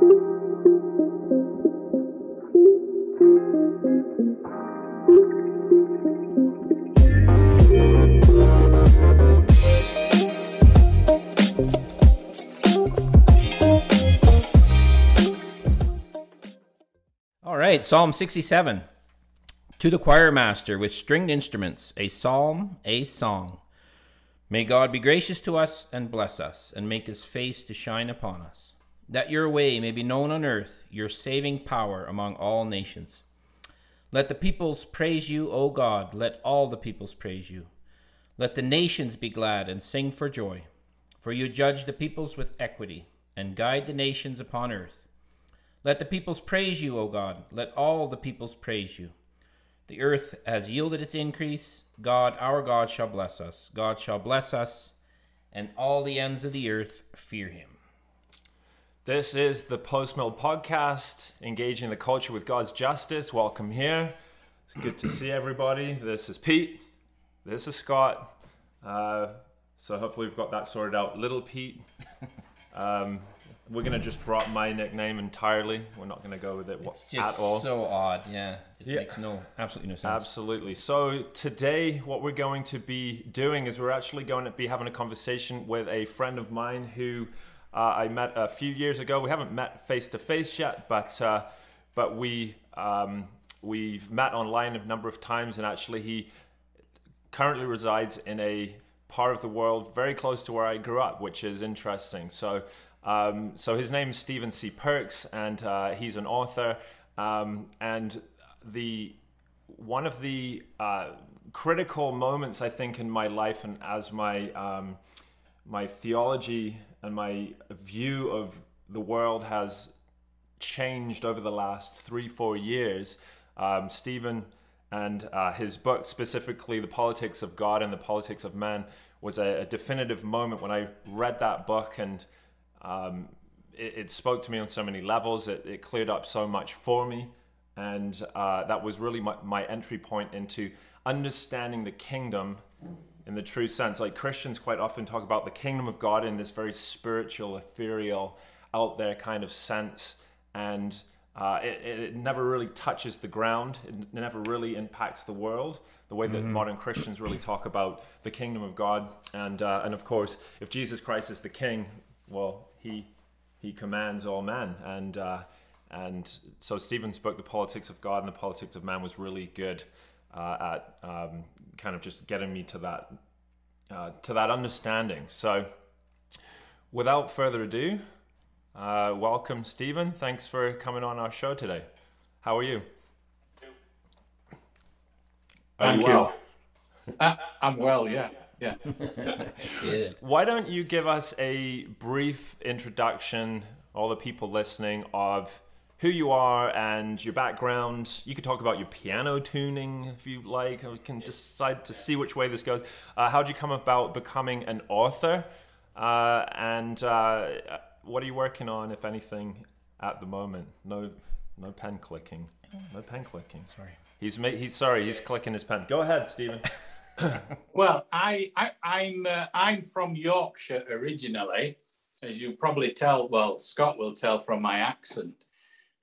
All right, Psalm 67. To the choir master with stringed instruments, a psalm, a song. May God be gracious to us and bless us, and make his face to shine upon us, that your way may be known on earth, your saving power among all nations. Let the peoples praise you, O God, let all the peoples praise you. Let the nations be glad and sing for joy, for you judge the peoples with equity, and guide the nations upon earth. Let the peoples praise you, O God. Let all the peoples praise you. The earth has yielded its increase. God, our God, shall bless us. God shall bless us, and all the ends of the earth fear him. This is the Postmil Podcast, engaging the culture with God's justice. Welcome here. It's good to see everybody. This is Pete. This is Scott. Uh, so hopefully we've got that sorted out. Little Pete. Um, we're gonna just drop my nickname entirely. We're not gonna go with it It's at just all. so odd, yeah. It Yeah. makes no absolutely no sense. Absolutely. So today, what we're going to be doing is we're actually going to be having a conversation with a friend of mine who uh, I met a few years ago. We haven't met face to face yet, but uh, but we um, we've met online a number of times, and actually he currently resides in a part of the world very close to where I grew up, which is interesting. So, um, so his name is Stephen C. Perks, and uh, he's an author. Um, and the one of the uh, critical moments I think in my life, and as my um, my theology and my view of the world has changed over the last three, four years. Um, Stephen and uh, his book, specifically The Politics of God and the Politics of Man, was a, a definitive moment when I read that book and um, it, it spoke to me on so many levels. It, it cleared up so much for me. And uh, that was really my, my entry point into understanding the kingdom in the true sense. Like Christians quite often talk about the kingdom of God in this very spiritual, ethereal, out there kind of sense. And uh, it, it never really touches the ground. It never really impacts the world the way that modern Christians really talk about the kingdom of God. And uh, and of course, if Jesus Christ is the King, well, he he commands all men. And uh, and so Stephen's book, The Politics of God and the Politics of Man, was really good uh, at um, kind of just getting me to that uh, to that understanding. So, without further ado, uh, welcome, Stephen. Thanks for coming on our show today. How are you? Are Thank you. well? Uh, I'm well, yeah, yeah. Yeah. Why don't you give us a brief introduction, all the people listening, of who you are and your background? You could talk about your piano tuning if you like. We can decide to see which way this goes. Uh, how did you come about becoming an author? Uh, and uh, what are you working on, if anything, at the moment? No, no pen clicking. No pen clicking. Sorry. He's ma- he's sorry. He's clicking his pen. Go ahead, Stephen. Well, I, I I'm uh, I'm from Yorkshire originally, as you probably tell. Well, Scott will tell from my accent,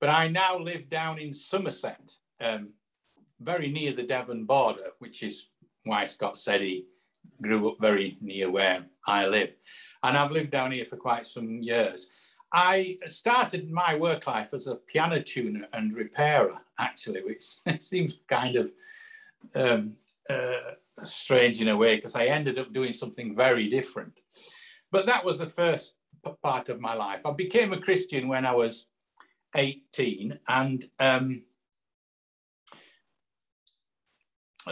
but I now live down in Somerset, um, very near the Devon border, which is why Scott said he grew up very near where I live, and I've lived down here for quite some years. I started my work life as a piano tuner and repairer, actually, which seems kind of um, uh, strange in a way because I ended up doing something very different. But that was the first part of my life. I became a Christian when I was 18, and um,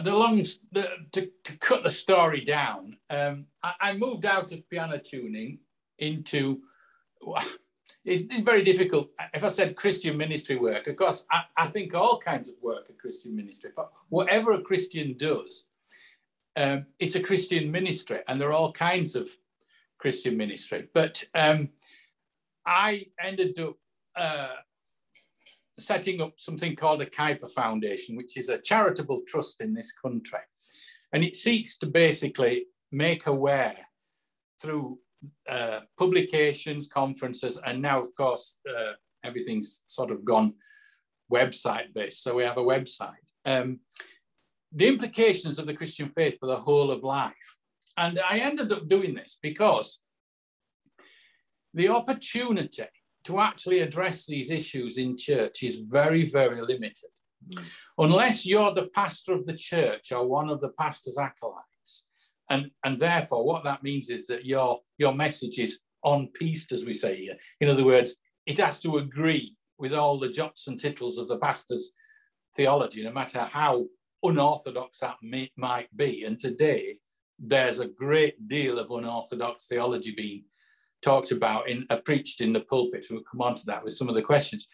the long the, to, to cut the story down, um, I, I moved out of piano tuning into it's, it's very difficult. If I said Christian ministry work, of course, I, I think all kinds of work are Christian ministry. I- Whatever a Christian does, um, it's a Christian ministry, and there are all kinds of Christian ministry. But um, I ended up uh, setting up something called a Kuyper Foundation, which is a charitable trust in this country. And it seeks to basically make aware through uh, publications, conferences, and now, of course, uh, everything's sort of gone website based. So we have a website. Um, the implications of the Christian faith for the whole of life. And I ended up doing this because the opportunity to actually address these issues in church is very, very limited. Mm. Unless you're the pastor of the church or one of the pastor's acolytes. And, and therefore, what that means is that your, your message is on piece, as we say here. In other words, it has to agree with all the jots and tittles of the pastor's theology, no matter how unorthodox that may, might be. And today, there's a great deal of unorthodox theology being talked about in uh, preached in the pulpit. We'll come on to that with some of the questions.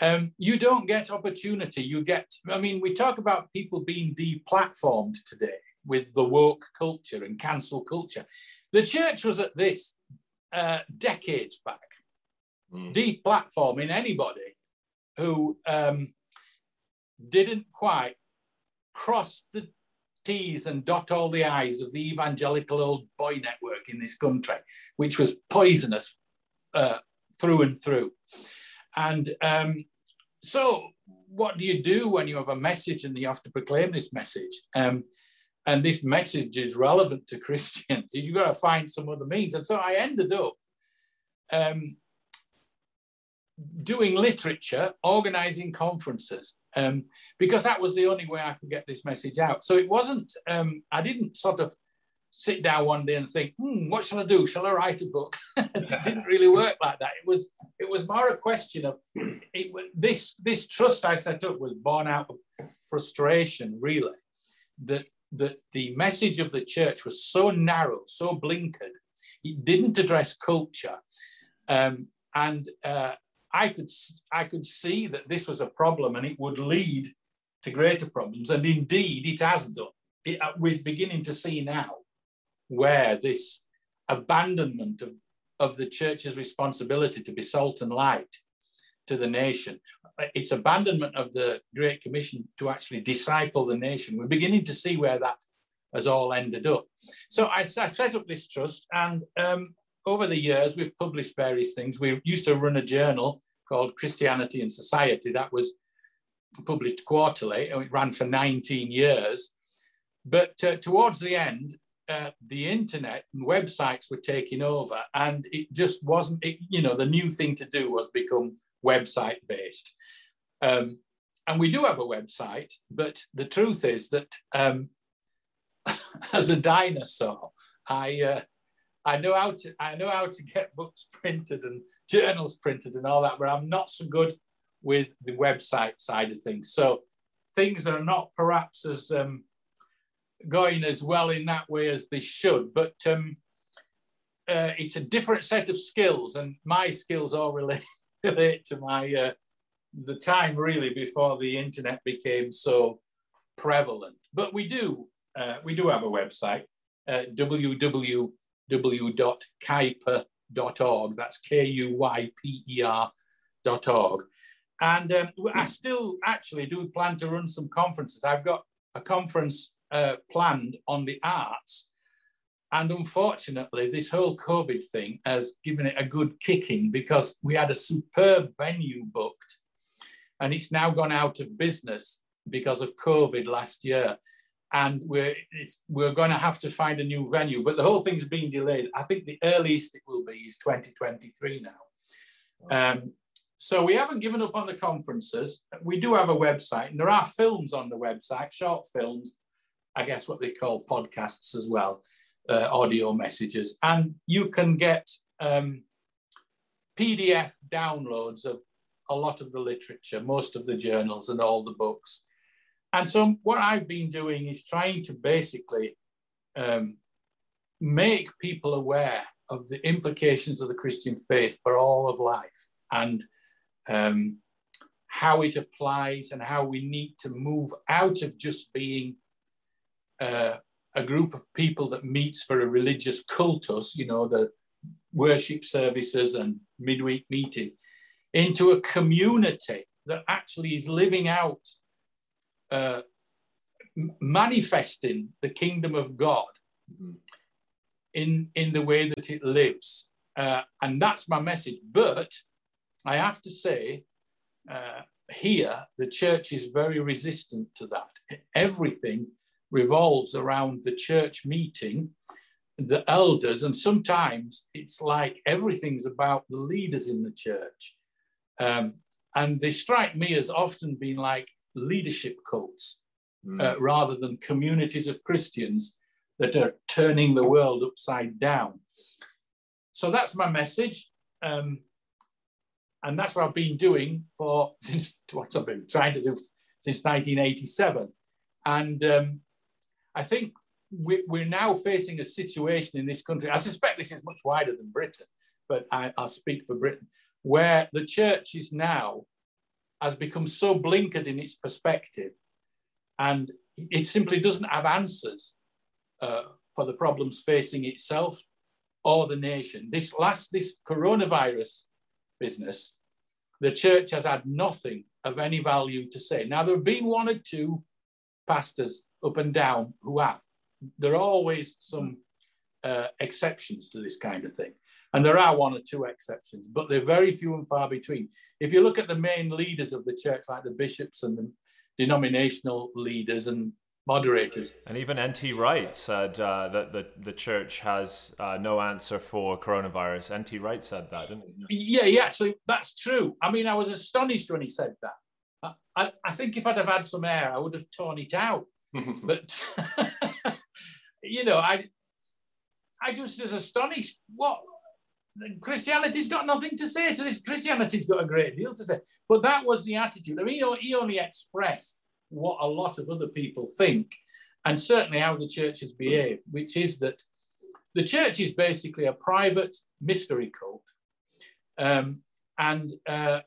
Um, you don't get opportunity. You get, I mean, we talk about people being deplatformed today with the woke culture and cancel culture. The church was at this uh, decades back, mm. deplatforming anybody who um, didn't quite cross the T's and dot all the I's of the evangelical old boy network in this country, which was poisonous uh, through and through. And um, so, what do you do when you have a message and you have to proclaim this message? Um, and this message is relevant to Christians. You've got to find some other means. And so I ended up um, doing literature, organizing conferences, um, because that was the only way I could get this message out. So it wasn't, um, I didn't sort of sit down one day and think, hmm, what shall I do? Shall I write a book? it didn't really work like that. It was, it was more a question of it, this, this trust I set up was born out of frustration, really, that, that the message of the church was so narrow, so blinkered. It didn't address culture. Um, and uh, I could I could see that this was a problem and it would lead to greater problems. And indeed, it has done. It, uh, we're beginning to see now where this abandonment of, of the church's responsibility to be salt and light to the nation, uh, its abandonment of the Great Commission to actually disciple the nation. We're beginning to see where that has all ended up. So I, I set up this trust, and um, over the years, we've published various things. We used to run a journal called Christianity and Society. That was published quarterly. It ran for 19 years. But uh, towards the end, uh, the internet and websites were taking over, and it just wasn't. It, you know, the new thing to do was become website based. Um, and we do have a website, but the truth is that um, as a dinosaur, I uh, I know how to I know how to get books printed and journals printed and all that, but I'm not so good with the website side of things. So things are not perhaps as um, going as well in that way as they should, but um, uh, it's a different set of skills, and my skills all relate, relate to my uh, the time really before the internet became so prevalent. But we do uh, we do have a website, uh, www.kuyper.com org. That's K U Y P E R.org. And um, I still actually do plan to run some conferences. I've got a conference uh, planned on the arts. And unfortunately, this whole COVID thing has given it a good kicking because we had a superb venue booked and it's now gone out of business because of COVID last year and we're we're going to have to find a new venue. But the whole thing's been delayed. I think the earliest it will be is 2023 now. Um, so we haven't given up on the conferences. We do have a website, and there are films on the website, short films, I guess what they call podcasts as well, uh, audio messages, and you can get um, PDF downloads of a lot of the literature, most of the journals, and all the books. And so what I've been doing is trying to basically um, make people aware of the implications of the Christian faith for all of life and um, how it applies and how we need to move out of just being uh, a group of people that meets for a religious cultus, you know, the worship services and midweek meeting, into a community that actually is living out uh, manifesting the kingdom of God mm-hmm. in, in the way that it lives. Uh, and that's my message. But I have to say, uh, here, the church is very resistant to that. Everything revolves around the church meeting, the elders, and sometimes it's like everything's about the leaders in the church. Um, and they strike me as often being like leadership cults mm. uh, rather than communities of Christians that are turning the world upside down. So that's my message. Um, and that's what I've been doing for since what I've been trying to do since 1987. And um, I think we, we're now facing a situation in this country. I suspect this is much wider than Britain, but I, I'll speak for Britain, where the church is now has become so blinkered in its perspective, and it simply doesn't have answers uh, for the problems facing itself or the nation. This last this coronavirus business, the church has had nothing of any value to say. Now there have been one or two pastors up and down who have. There are always some uh, exceptions to this kind of thing. And there are one or two exceptions, but they're very few and far between. If you look at the main leaders of the church, like the bishops and the denominational leaders and moderators. And even N.T. Wright said uh, that the, the church has uh, no answer for coronavirus. N.T. Wright said that, didn't he? Yeah, yeah, so that's true. I mean, I was astonished when he said that. I, I think if I'd have had some air, I would have torn it out. but, you know, I, I just was astonished. What? Christianity's got nothing to say to this. Christianity's got a great deal to say. But that was the attitude. I mean, he only expressed what a lot of other people think, and certainly how the church has behaved, which is that the church is basically a private mystery cult, um, and uh,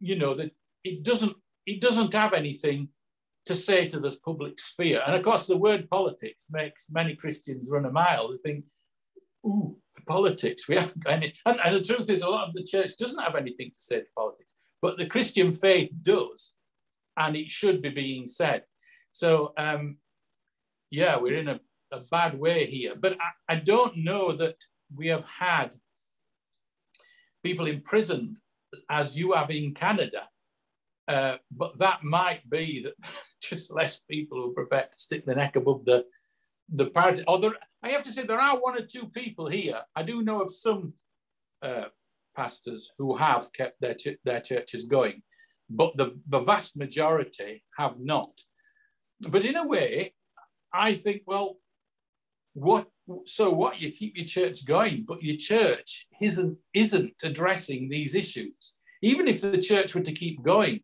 you know that it doesn't it doesn't have anything to say to this public sphere. And of course, the word politics makes many Christians run a mile. They think, "Ooh, politics. We haven't got any." And, and the truth is, a lot of the church doesn't have anything to say to politics, but the Christian faith does and it should be being said. So, um, yeah, we're in a, a, bad way here. But I, I, don't know that we have had people imprisoned as you have in Canada. Uh, but that might be that just less people who are prepared to stick their neck above the the party. Or I have to say there are one or two people here. I do know of some uh, pastors who have kept their ch- their churches going but the, the vast majority have not. But in a way, I think, well, what so what you keep your church going, but your church isn't isn't addressing these issues. Even if the church were to keep going,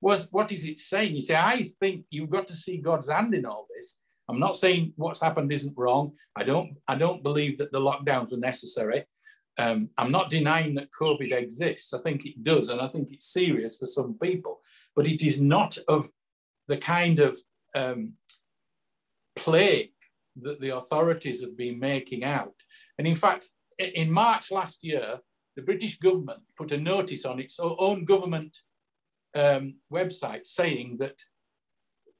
was what is it saying? You say, I think you've got to see God's hand in all this. I'm not saying what's happened isn't wrong. I don't I don't believe that the lockdowns were necessary. Um, I'm not denying that COVID exists. I think it does, and I think it's serious for some people, but it is not of the kind of um, plague that the authorities have been making out. And in fact, in March last year, the British government put a notice on its own government um, website saying that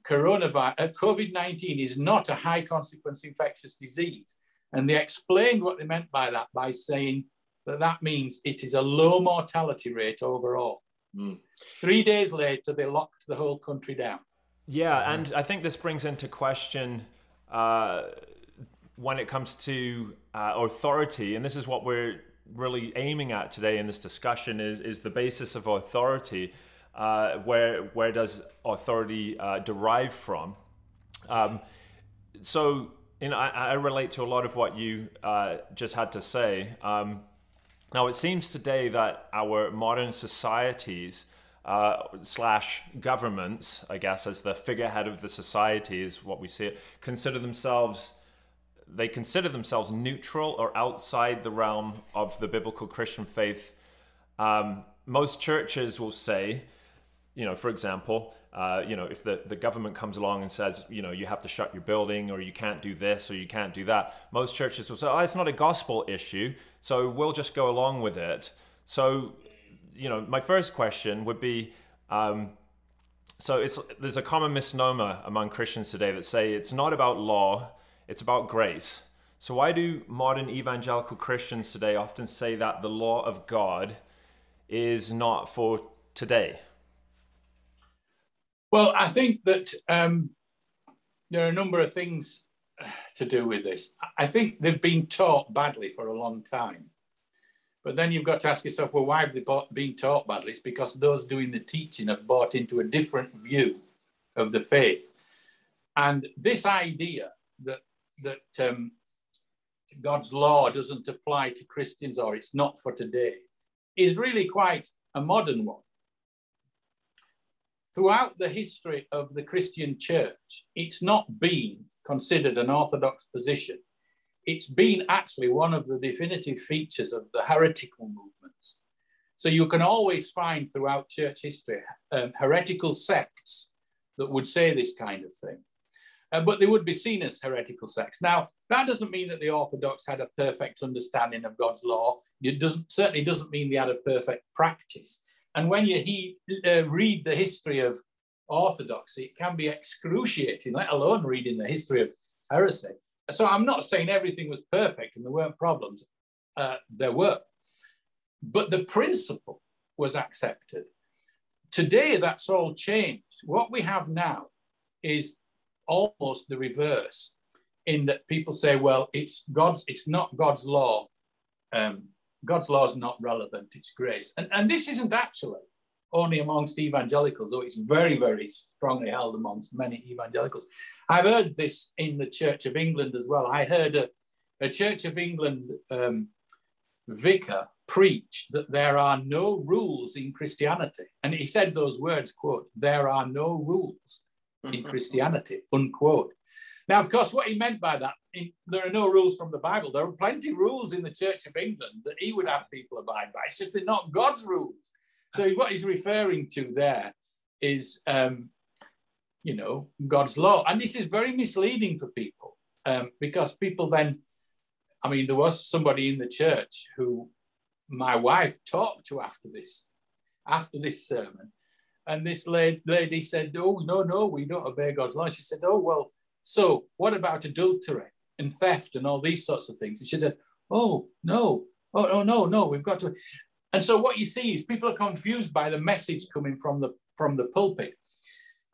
coronavirus, uh, COVID-19 is not a high consequence infectious disease. And they explained what they meant by that by saying that that means it is a low mortality rate overall. Mm. Three days later, they locked the whole country down. Yeah, and I think this brings into question uh, when it comes to uh, authority, and this is what we're really aiming at today in this discussion is is the basis of authority. Uh, where where does authority uh, derive from? Um, so you know, I, I, relate to a lot of what you uh, just had to say. Um, now, it seems today that our modern societies uh, slash governments, I guess, as the figurehead of the society is what we see it, consider themselves they consider themselves neutral or outside the realm of the biblical Christian faith. Um, most churches will say, you know, for example, uh, you know, if the, the government comes along and says, you know, you have to shut your building or you can't do this or you can't do that, most churches will say, oh, it's not a gospel issue, so we'll just go along with it. So, you know, my first question would be, um, so it's there's a common misnomer among Christians today that say it's not about law, it's about grace. So why do modern evangelical Christians today often say that the law of God is not for today? Well, I think that um, there are a number of things to do with this. I think they've been taught badly for a long time. But then you've got to ask yourself, well, why have they been taught badly? It's because those doing the teaching have bought into a different view of the faith. And this idea that that um, God's law doesn't apply to Christians or it's not for today is really quite a modern one. Throughout the history of the Christian church, it's not been considered an orthodox position. It's been actually one of the definitive features of the heretical movements. So you can always find throughout church history um, heretical sects that would say this kind of thing. Uh, but they would be seen as heretical sects. Now, that doesn't mean that the Orthodox had a perfect understanding of God's law. It doesn't, certainly doesn't mean they had a perfect practice. And when you he, uh, read the history of Orthodoxy, it can be excruciating, let alone reading the history of heresy. So I'm not saying everything was perfect and there weren't problems. Uh, there were. But the principle was accepted. Today, that's all changed. What we have now is almost the reverse in that people say, well, it's God's, it's not God's law. Um, God's law is not relevant, it's grace. And, and this isn't actually only amongst evangelicals, though it's very, very strongly held amongst many evangelicals. I've heard this in the Church of England as well. I heard a, a Church of England um, vicar preach that there are no rules in Christianity. And he said those words, quote, there are no rules in Christianity, unquote. Now, of course, what he meant by that, there are no rules from the Bible. There are plenty of rules in the Church of England that he would have people abide by. It's just they're not God's rules. So what he's referring to there is, um, you know, God's law. And this is very misleading for people um, because people then, I mean, there was somebody in the church who my wife talked to after this, after this sermon. And this lady said, Oh, no, no, we don't obey God's law. She said, Oh, well, so what about adultery and theft and all these sorts of things? And she said, Oh, no, oh, oh no, no, we've got to. And so what you see is people are confused by the message coming from the from the pulpit.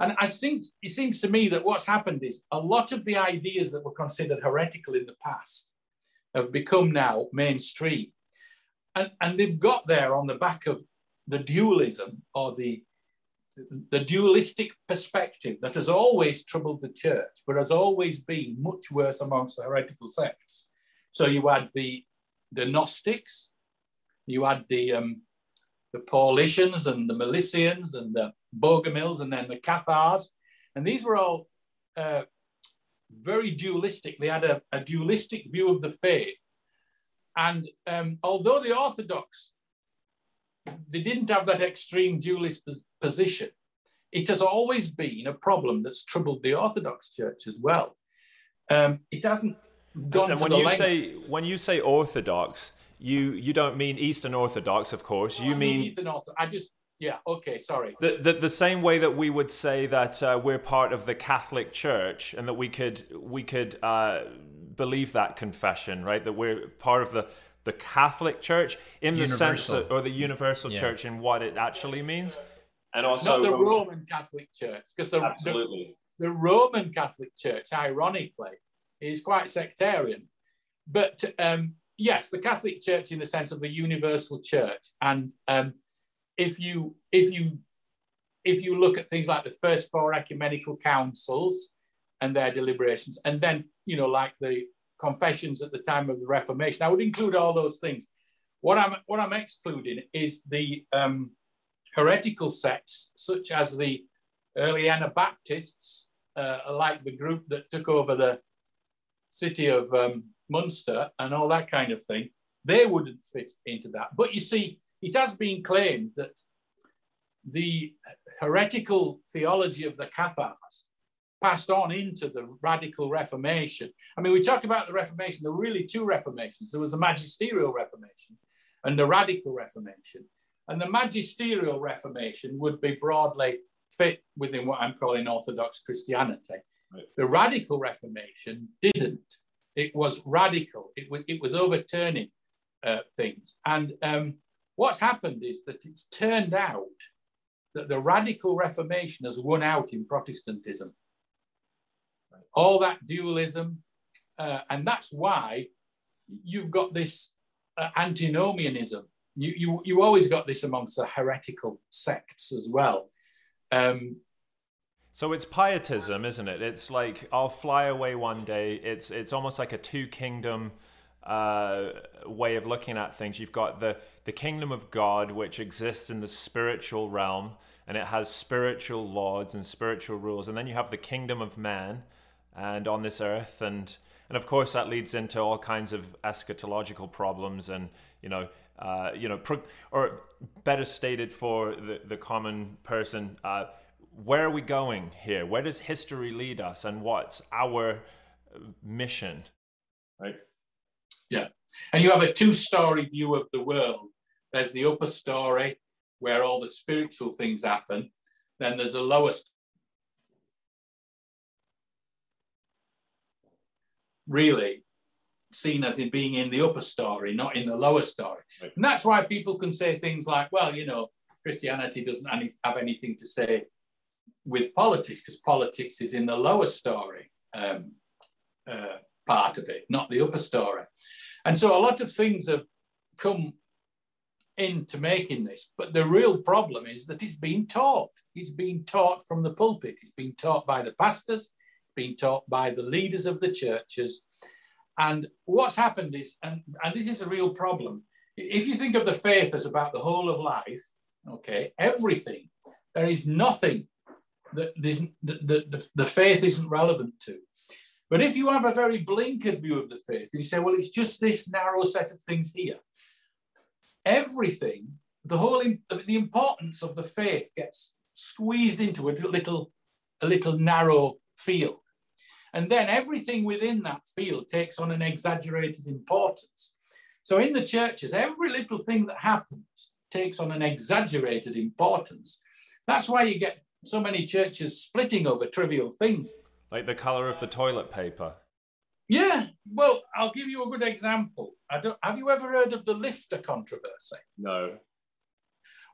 And I think it seems to me that what's happened is a lot of the ideas that were considered heretical in the past have become now mainstream. And, and they've got there on the back of the dualism or the, the dualistic perspective that has always troubled the church, but has always been much worse amongst the heretical sects. So you had the, the Gnostics, you had the um, the Paulicians and the Melicians and the Bogomils and then the Cathars. And these were all uh, very dualistic. They had a, a, dualistic view of the faith. And um, although the Orthodox, they didn't have that extreme dualist position, it has always been a problem that's troubled the Orthodox Church as well. Um, it hasn't gone and when you length. say when you say Orthodox, you you don't mean Eastern Orthodox, of course. You I mean, mean Eastern Orthodox. I just yeah. Okay, sorry. The, the, the same way that we would say that uh, we're part of the Catholic Church and that we could we could uh, believe that confession, right? That we're part of the the Catholic Church in universal. the sense of, or the universal yeah. church in what it actually means. And also not the Roman Catholic Church, because the, the, the Roman Catholic Church, ironically, is quite sectarian. But um, yes, the Catholic Church in the sense of the universal church. And um, if you if you if you look at things like the first four ecumenical councils and their deliberations, and then you know like the confessions at the time of the Reformation, I would include all those things. What I'm what I'm excluding is the um, heretical sects such as the early Anabaptists, uh, like the group that took over the city of um, Munster and all that kind of thing, they wouldn't fit into that. But you see, it has been claimed that the heretical theology of the Cathars passed on into the radical Reformation. I mean, we talk about the Reformation, there were really two Reformations. There was the magisterial Reformation and the radical Reformation. And the magisterial Reformation would be broadly fit within what I'm calling Orthodox Christianity. Right. The radical Reformation didn't it was radical. It, was, it was overturning uh, things. And um, what's happened is that it's turned out that the radical Reformation has won out in Protestantism. All that dualism, uh, and that's why you've got this uh, antinomianism. You, you, you always got this amongst the heretical sects as well. Um, so it's pietism, isn't it? It's like I'll fly away one day. It's it's almost like a two kingdom uh, way of looking at things. You've got the the kingdom of God, which exists in the spiritual realm, and it has spiritual lords and spiritual rules, and then you have the kingdom of man, and on this earth, and and of course that leads into all kinds of eschatological problems, and you know. Uh, you know, pro- or better stated for the, the common person, uh, where are we going here? Where does history lead us, and what's our mission? Right. Yeah. And you have a two story view of the world. There's the upper story where all the spiritual things happen. Then there's a lower really seen as in being in the upper story, not in the lower story. Right. And that's why people can say things like, well, you know, Christianity doesn't have anything to say with politics because politics is in the lower story um, uh, part of it, not the upper story. And so a lot of things have come into making this, but the real problem is that it's being taught. It's being taught from the pulpit. It's being taught by the pastors, being taught by the leaders of the churches. And what's happened is, and, and this is a real problem, if you think of the faith as about the whole of life, okay, everything, there is nothing that, that, the, the faith isn't relevant to. But if you have a very blinkered view of the faith, and you say, well, it's just this narrow set of things here, everything, the whole, the importance of the faith gets squeezed into a little, a little narrow field. And then everything within that field takes on an exaggerated importance. So in the churches, every little thing that happens takes on an exaggerated importance. That's why you get so many churches splitting over trivial things. Like the color of the toilet paper. Yeah, well, I'll give you a good example. I don't, have you ever heard of the lifter controversy? No.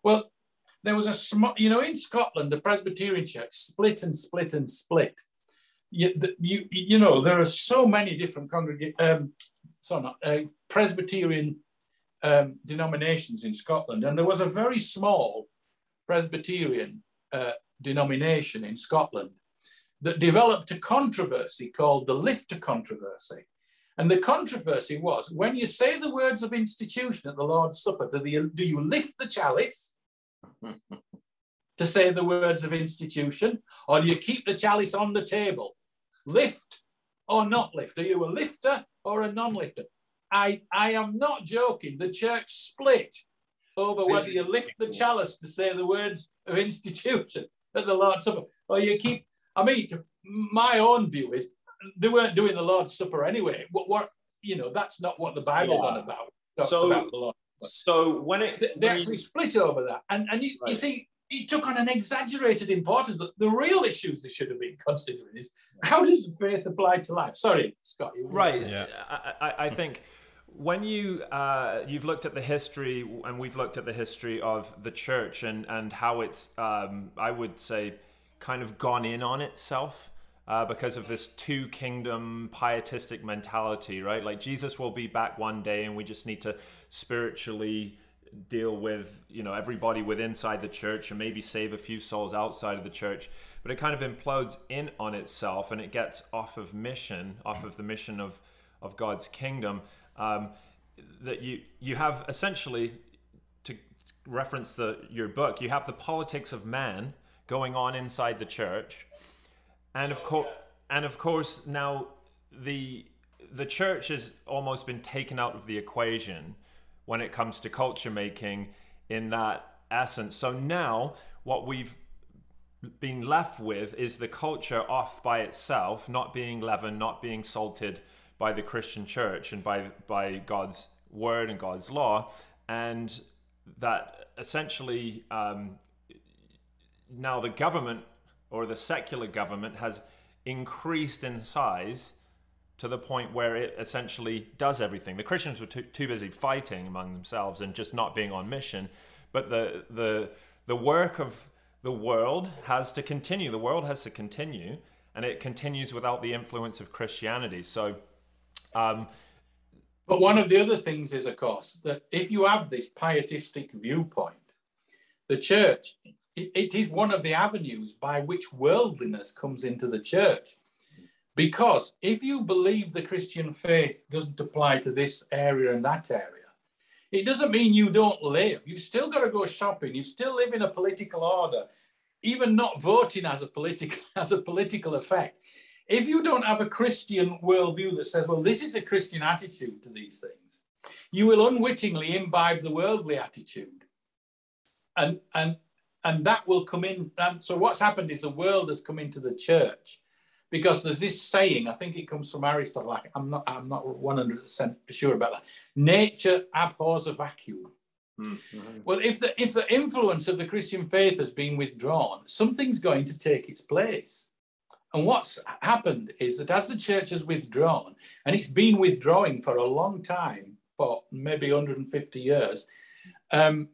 Well, there was a small, you know, in Scotland, the Presbyterian Church split and split and split. You, you, you know, there are so many different um, not, uh, Presbyterian um, denominations in Scotland, and there was a very small Presbyterian uh, denomination in Scotland that developed a controversy called the lifter controversy. And the controversy was when you say the words of institution at the Lord's Supper, do, the, do you lift the chalice to say the words of institution, or do you keep the chalice on the table? Lift or not lift? Are you a lifter or a non lifter? I, I am not joking. The church split over whether you lift the chalice to say the words of institution at the Lord's Supper, or you keep. I mean, my own view is they weren't doing the Lord's Supper anyway. What, what you know, that's not what the Bible's yeah. on about. so, about the. So when it they, they actually split over that, and and you, right. you see, it took on an exaggerated importance. But the real issues they should have been considering is how does faith apply to life? Sorry, Scott. right. Yeah. I, I think when you uh, you've looked at the history and we've looked at the history of the church and and how it's um, I would say kind of gone in on itself uh, because of this two kingdom pietistic mentality, right? Like Jesus will be back one day, and we just need to spiritually deal with you know everybody with inside the church and maybe save a few souls outside of the church but it kind of implodes in on itself and it gets off of mission off of the mission of of god's kingdom um, that you you have essentially to reference the your book you have the politics of man going on inside the church and of course and of course now the the church has almost been taken out of the equation when it comes to culture making in that essence. So now what we've been left with is the culture off by itself not being leavened not being salted by the Christian church and by by God's word and God's law, and that essentially um, now the government or the secular government has increased in size to the point where it essentially does everything. The Christians were too, too busy fighting among themselves and just not being on mission. But the the the work of the world has to continue. The world has to continue, and it continues without the influence of Christianity. So, um, but one of the other things is, of course, that if you have this pietistic viewpoint, the church, it, it is one of the avenues by which worldliness comes into the church. Because if you believe the Christian faith doesn't apply to this area and that area, it doesn't mean you don't live. You've still got to go shopping. You still live in a political order. Even not voting has a political has a political effect. If you don't have a Christian worldview that says, well, this is a Christian attitude to these things, you will unwittingly imbibe the worldly attitude. And and and that will come in. And so what's happened is the world has come into the church because there's this saying, I think it comes from Aristotle. I'm not, I'm not 100% sure about that. Nature abhors a vacuum. Mm-hmm. Well, if the if the influence of the Christian faith has been withdrawn, something's going to take its place. And what's happened is that as the church has withdrawn, and it's been withdrawing for a long time, for maybe 150 years, um,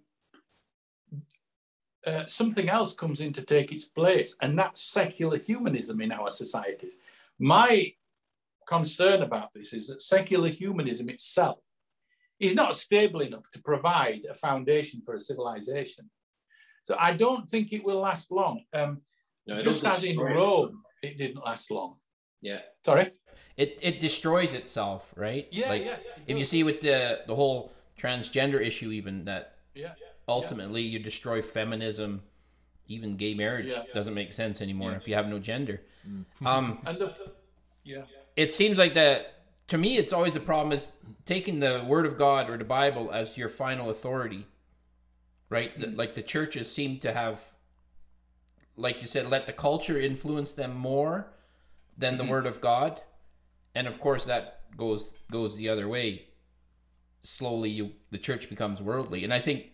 uh, something else comes in to take its place, and that's secular humanism in our societies. My concern about this is that secular humanism itself is not stable enough to provide a foundation for a civilization. So I don't think it will last long. Um, no, just as in Rome, it didn't last long. Yeah. Sorry. It it destroys itself, right? Yeah. Like, yes. If you see with the the whole transgender issue, even that. Yeah ultimately you destroy feminism even gay marriage yeah. doesn't make sense anymore yeah. if you have no gender mm. um the, yeah it seems like that to me it's always the problem is taking the word of god or the bible as your final authority right mm. like the churches seem to have like you said let the culture influence them more than the mm-hmm. word of god and of course that goes goes the other way slowly you the church becomes worldly and i think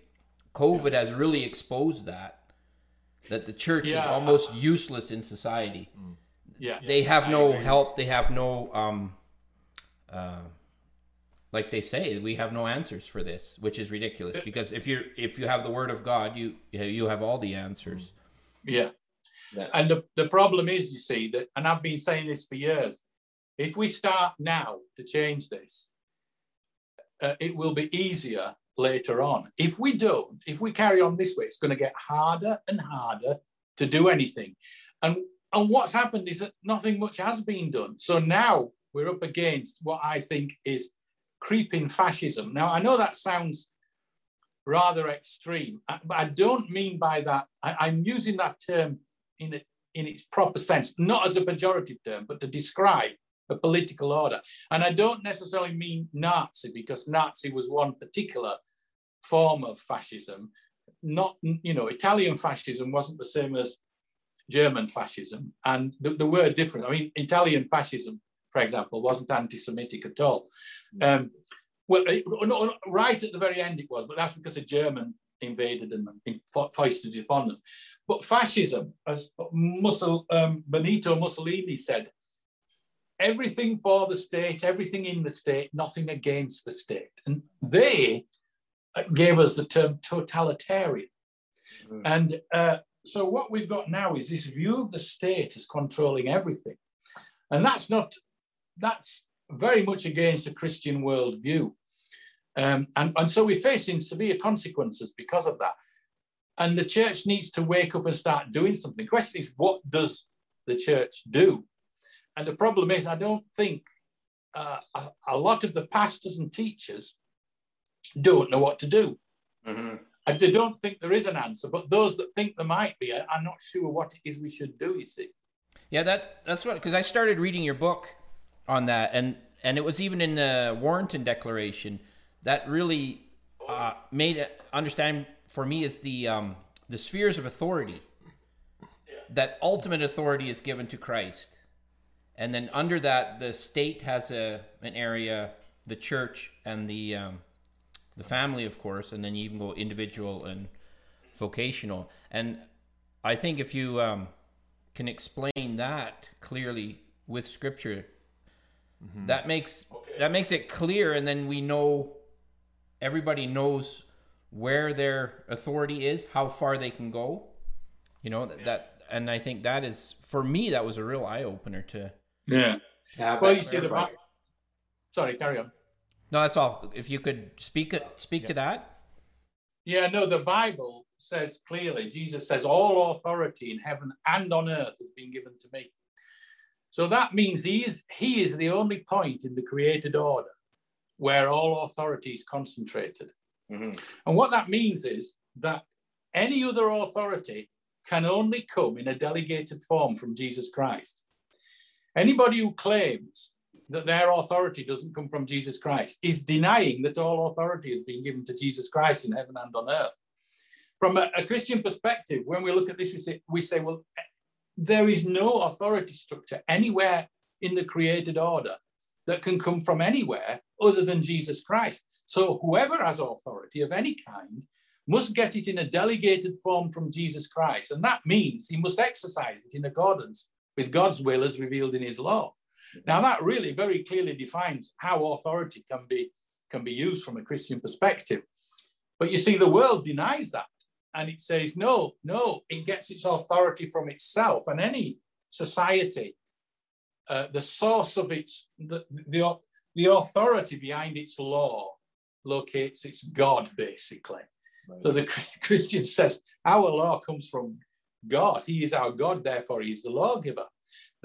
COVID has really exposed that that the church yeah. is almost useless in society. Mm. Yeah, they have no help. They have no, um, uh, like they say, we have no answers for this, which is ridiculous. Because if you if you have the word of God, you you have all the answers. Yeah, yeah. and the the problem is, you see that, and I've been saying this for years. If we start now to change this, uh, it will be easier later on. If we don't, if we carry on this way, it's going to get harder and harder to do anything. And, and what's happened is that nothing much has been done. So now we're up against what I think is creeping fascism. Now, I know that sounds rather extreme, uh, but I don't mean by that, I, am using that term in, a, in its proper sense, not as a pejorative term, but to describe a political order. And I don't necessarily mean Nazi because Nazi was one particular form of fascism. Not, you know, Italian fascism wasn't the same as German fascism, and the, the word different. I mean, Italian fascism, for example, wasn't anti-Semitic at all. Um, well, right at the very end it was, but that's because a German invaded and foisted it upon them. But fascism, as Mussul, um, Benito Mussolini said, everything for the state, everything in the state, nothing against the state. And they gave us the term totalitarian. Mm. And uh, so what we've got now is this view of the state as controlling everything. And that's not, that's very much against a Christian worldview. Um, and, and so we're facing severe consequences because of that. And the church needs to wake up and start doing something. The question is, what does the church do? And the problem is, I don't think uh, a, a lot of the pastors and teachers don't know what to do. Mm-hmm. And they don't think there is an answer, but those that think there might be I'm not sure what it is we should do. You see? Yeah, that that's what because I started reading your book on that, and and it was even in the Warrenton Declaration that really uh, made it understand for me is the um, the spheres of authority. That ultimate authority is given to Christ, and then under that, the state has a an area, the church and the um, the family, of course, and then you even go individual and vocational. And I think if you um, can explain that clearly with scripture, Mm-hmm. That makes okay. that makes it clear, and then we know everybody knows where their authority is, how far they can go. You know that, that and I think that is for me that was a real eye opener to. Yeah. well, you see the. Sorry, carry on. No, that's all. If you could speak speak yeah. to that. Yeah, no, the Bible says clearly, Jesus says, all authority in heaven and on earth has been given to me. So that means he is, he is the only point in the created order where all authority is concentrated. Mm-hmm. And what that means is that any other authority can only come in a delegated form from Jesus Christ. Anybody who claims that their authority doesn't come from Jesus Christ is denying that all authority has been given to Jesus Christ in heaven and on earth. From a, a Christian perspective, when we look at this, we say, we say, well, there is no authority structure anywhere in the created order that can come from anywhere other than Jesus Christ. So whoever has authority of any kind must get it in a delegated form from Jesus Christ. And that means he must exercise it in accordance with God's will as revealed in his law. Now that really very clearly defines how authority can be, can be used from a Christian perspective. But you see, the world denies that. And it says, no, no, it gets its authority from itself. And any society, uh, the source of its, the, the, the authority behind its law locates its God, basically. Right. So the Christian says, our law comes from God. He is our God, therefore, He's the lawgiver.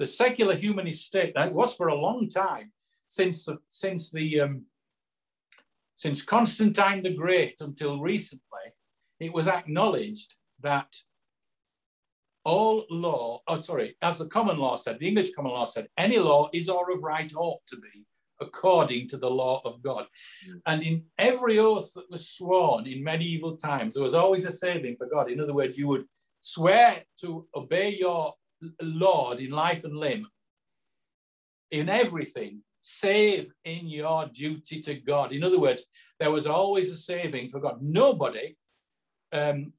The secular humanist state, that was for a long time, since, the, since, the, um, since Constantine the Great until recently, it was acknowledged that all law, oh, sorry, as the common law said, the English common law said, any law is or of right ought to be according to the law of God. Mm. And in every oath that was sworn in medieval times, there was always a saving for God. In other words, you would swear to obey your Lord in life and limb, in everything, save in your duty to God. In other words, there was always a saving for God. Nobody um,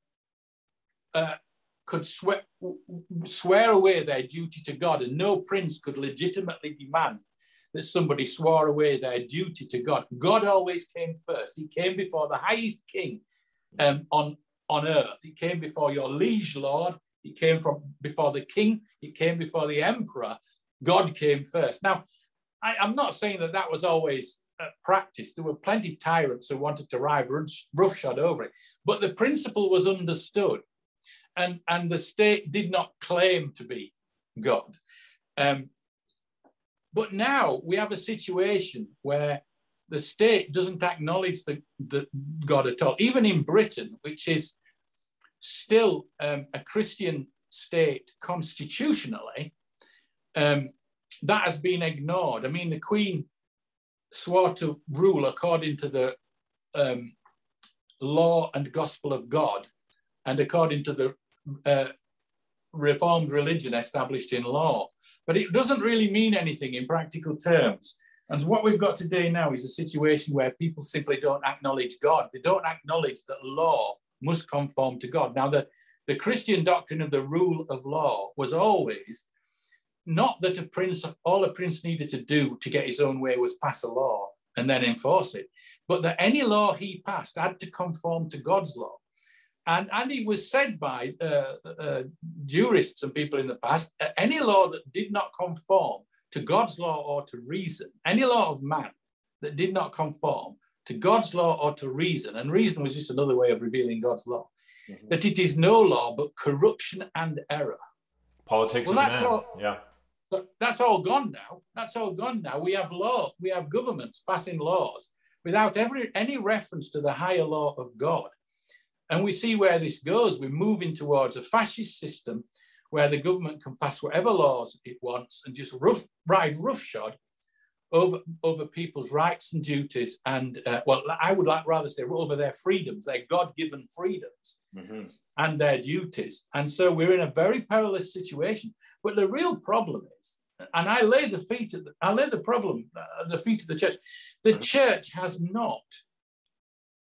uh, could swear, swear away their duty to God, and no prince could legitimately demand that somebody swore away their duty to God. God always came first. He came before the highest king um, on, on earth. He came before your liege lord. He came from before the king. He came before the emperor. God came first. Now, I, am not saying that that was always uh, practice. There were plenty of tyrants who wanted to ride roughshod over it, but the principle was understood, and and the state did not claim to be God. Um, but now we have a situation where the state doesn't acknowledge the, the God at all. Even in Britain, which is still um, a Christian state constitutionally, um, that has been ignored. I mean, the Queen swore to rule according to the um, law and gospel of God and according to the uh, reformed religion established in law. But it doesn't really mean anything in practical terms. And what we've got today now is a situation where people simply don't acknowledge God. They don't acknowledge that law must conform to God. Now, the, the Christian doctrine of the rule of law was always not that a prince, all a prince needed to do to get his own way was pass a law and then enforce it, but that any law he passed had to conform to God's law. And, and it was said by uh, uh, jurists and people in the past uh, any law that did not conform to God's law or to reason, any law of man that did not conform to God's law or to reason, and reason was just another way of revealing God's law, mm-hmm. that it is no law but corruption and error. Politics well, that's all, yeah. That's all gone now. That's all gone now. We have law, we have governments passing laws without every, any reference to the higher law of God. And we see where this goes. We're moving towards a fascist system where the government can pass whatever laws it wants and just rough, ride roughshod over, over people's rights and duties. And, uh, well, I would like rather say over their freedoms, their God given freedoms mm-hmm. and their duties. And so we're in a very perilous situation. But the real problem is, and I lay the feet of the, I lay the problem at the feet of the church. The mm-hmm. church has not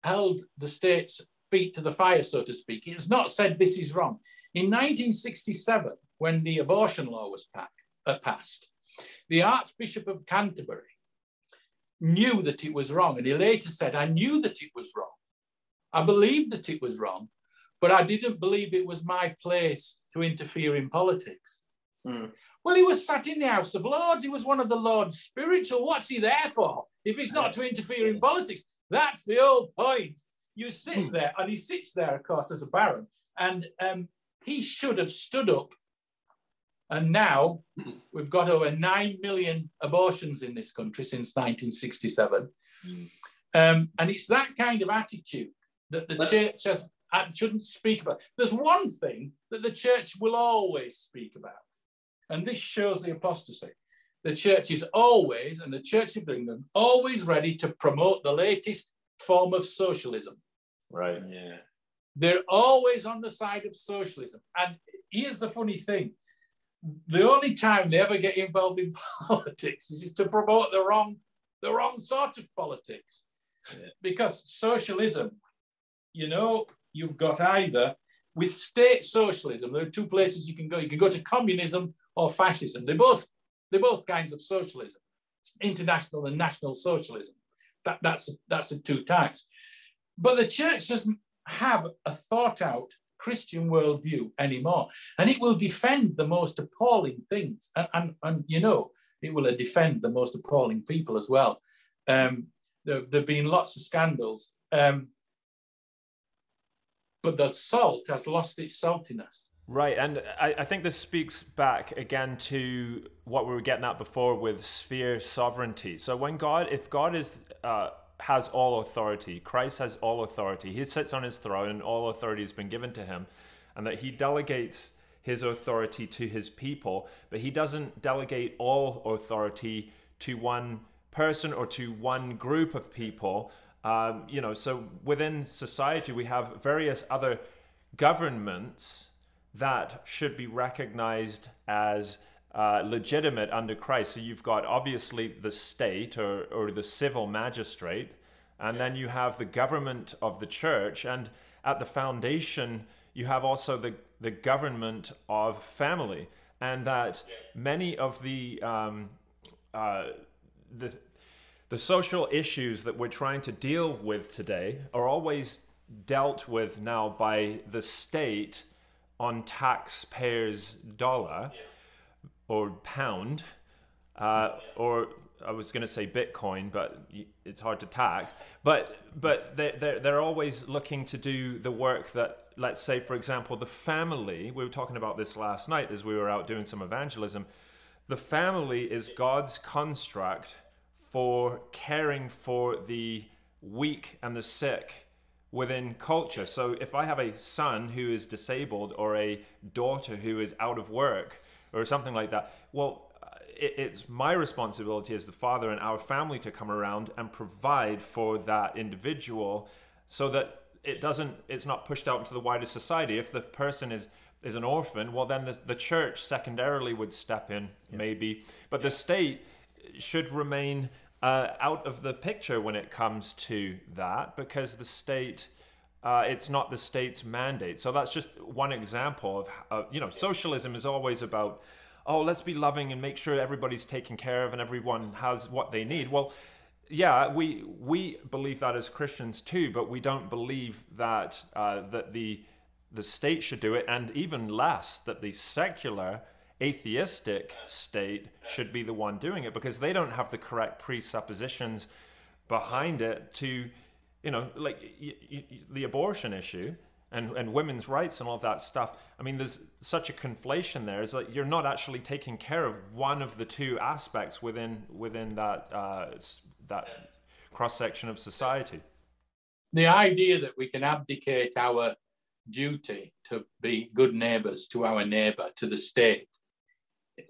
held the state's feet to the fire, so to speak. It's not said this is wrong. In 1967, when the abortion law was packed, uh, passed, The Archbishop of Canterbury knew that it was wrong. And he later said, I knew that it was wrong. I believed that it was wrong, but I didn't believe it was my place to interfere in politics. Hmm. Well, he was sat in the House of Lords. He was one of the Lord's spiritual. What's he there for if he's not to interfere in politics? That's the whole point. You sit hmm. there, and he sits there, of course, as a baron, and um, he should have stood up. And now we've got over 9 million abortions in this country since 1967. Mm. Um, and it's that kind of attitude that the but, church has, uh, shouldn't speak about. There's one thing that the church will always speak about, and this shows the apostasy. The church is always, and the Church of England, always ready to promote the latest form of socialism. Right. Yeah. They're always on the side of socialism. And here's the funny thing the only time they ever get involved in politics is to promote the wrong, the wrong sort of politics. Yeah. Because socialism, you know, you've got either with state socialism, there are two places you can go. You can go to communism or fascism. They're both, they're both kinds of socialism. It's international and national socialism. That, that's, that's the two types. But the church doesn't have a thought out Christian worldview anymore. And it will defend the most appalling things. And, and, and you know, it will defend the most appalling people as well. Um, there, have been lots of scandals. Um, but the salt has lost its saltiness. Right, and I, I, think this speaks back again to what we were getting at before with sphere sovereignty. So when God, if God is uh, has all authority. Christ has all authority. He sits on his throne and all authority has been given to him, and that he delegates his authority to his people, but he doesn't delegate all authority to one person or to one group of people. Um, you know, so within society, we have various other governments that should be recognized as uh, legitimate under Christ. So you've got obviously the state or, or the civil magistrate, and then you have the government of the church, and at the foundation, you have also the, the government of family, and that many of the um, uh, the the social issues that we're trying to deal with today are always dealt with now by the state on taxpayers' dollar or pound, uh, or I was going to say Bitcoin, but it's hard to tax. But but they they're, they're always looking to do the work that, let's say, for example, the family. We were talking about this last night as we were out doing some evangelism. The family is God's construct for caring for the weak and the sick within culture. So if I have a son who is disabled or a daughter who is out of work, or something like that. Well, it, it's my responsibility as the father and our family to come around and provide for that individual so that it doesn't it's not pushed out into the wider society if the person is is an orphan well then the, the church secondarily would step in yeah. maybe but yeah. the state should remain uh, out of the picture when it comes to that because the state uh, it's not the state's mandate. So that's just one example of, uh, you know, socialism is always about, oh, let's be loving and make sure everybody's taken care of and everyone has what they need. Well, yeah, we we believe that as Christians too, but we don't believe that uh, that the the state should do it, and even less that the secular atheistic state should be the one doing it because they don't have the correct presuppositions behind it to you know, like y- y- the abortion issue and, and women's rights and all that stuff. I mean, there's such a conflation there. Is like you're not actually taking care of one of the two aspects within within that uh, that cross section of society. The idea that we can abdicate our duty to be good neighbours to our neighbour, to the state,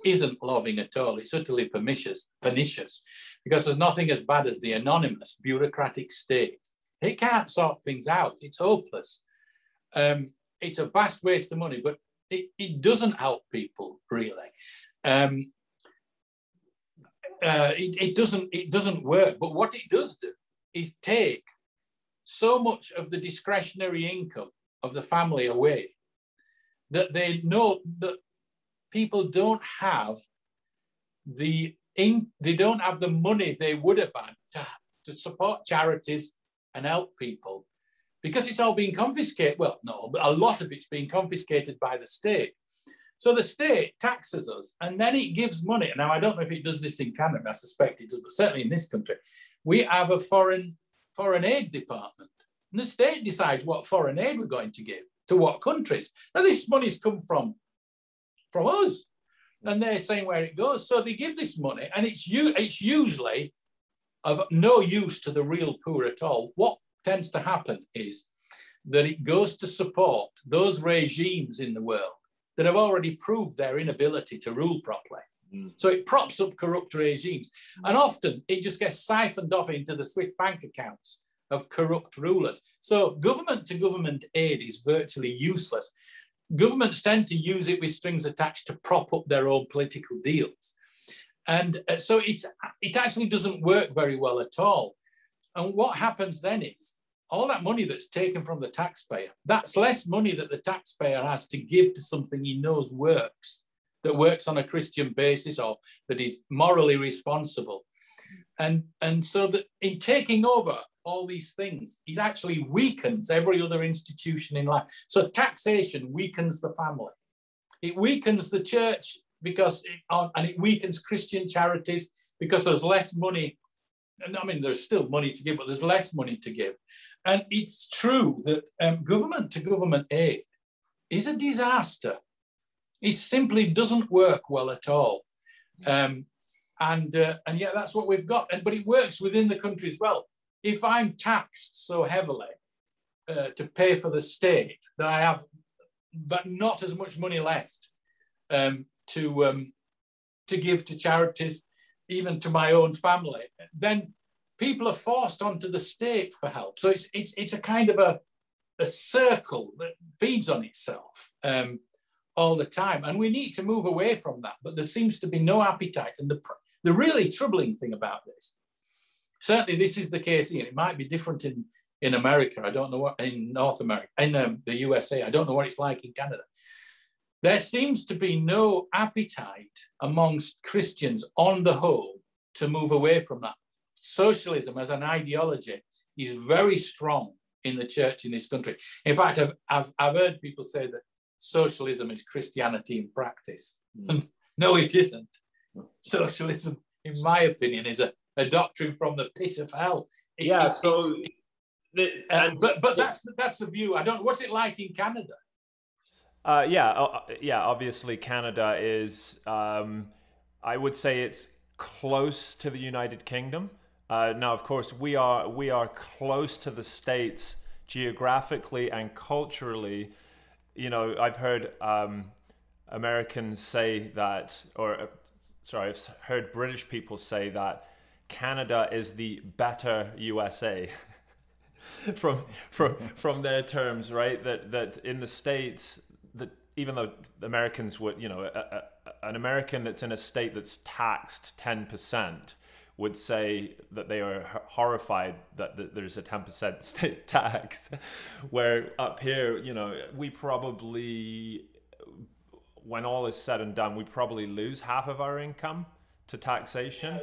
isn't loving at all. It's utterly pernicious, pernicious, because there's nothing as bad as the anonymous bureaucratic state he can't sort things out. It's hopeless. Um, it's a vast waste of money, but it, it doesn't help people really. Um, uh, it, it, doesn't it doesn't work. But what it does do is take so much of the discretionary income of the family away that they know that people don't have the in, they don't have the money they would have had to, to support charities and help people because it's all being confiscated. Well, no, but a lot of it's being confiscated by the state. So the state taxes us and then it gives money. Now, I don't know if it does this in Canada, I suspect it does, but certainly in this country, we have a foreign, foreign aid department. And the state decides what foreign aid we're going to give to what countries. Now, this money's come from, from us and they're saying where it goes. So they give this money, and it's. It's usually of no use to the real poor at all. What tends to happen is that it goes to support those regimes in the world that have already proved their inability to rule properly. Mm. So it props up corrupt regimes, mm. and often it just gets siphoned off into the Swiss bank accounts of corrupt rulers. So government to government aid is virtually useless governments tend to use it with strings attached to prop up their own political deals. And uh, so it's, it actually doesn't work very well at all. And what happens then is all that money that's taken from the taxpayer, that's less money that the taxpayer has to give to something he knows works, that works on a Christian basis or that is morally responsible. And, and so that in taking over all these things. It actually weakens every other institution in life. So taxation weakens the family. It weakens the church because, it, uh, and it weakens Christian charities because there's less money. And I mean, there's still money to give, but there's less money to give. And it's true that um, government to government aid is a disaster. It simply doesn't work well at all. Um, and, uh, and yeah, that's what we've got. And, but it works within the country as well if I'm taxed so heavily uh, to pay for the state that I have, but not as much money left um, to um, to give to charities, even to my own family, then people are forced onto the state for help. So it's it's it's a kind of a a circle that feeds on itself um, all the time, and we need to move away from that. But there seems to be no appetite, and the the really troubling thing about this certainly this is the case here. It might be different in, in America. I don't know what, in North America, in um, the USA. I don't know what it's like in Canada. There seems to be no appetite amongst Christians on the whole to move away from that. Socialism as an ideology is very strong in the church in this country. In fact, I've, I've, I've heard people say that socialism is Christianity in practice. Mm. no, it isn't. Socialism, in my opinion, is a a doctrine from the pit of hell. It, yeah, so. The, uh, but but that's that's the view. I don't. What's it like in Canada? Uh, yeah, uh, yeah. Obviously, Canada is. Um, I would say it's close to the United Kingdom. Uh, now, of course, we are we are close to the states geographically and culturally. You know, I've heard um, Americans say that, or uh, sorry, I've heard British people say that Canada is the better USA. from from from their terms, right? That that in the states, even though Americans would, you know, a, a, an American that's in a state that's taxed ten percent would say that they are horrified that, that there's a 10% state tax. Where up here you know we probably when all is said and done we probably lose half of our income to taxation.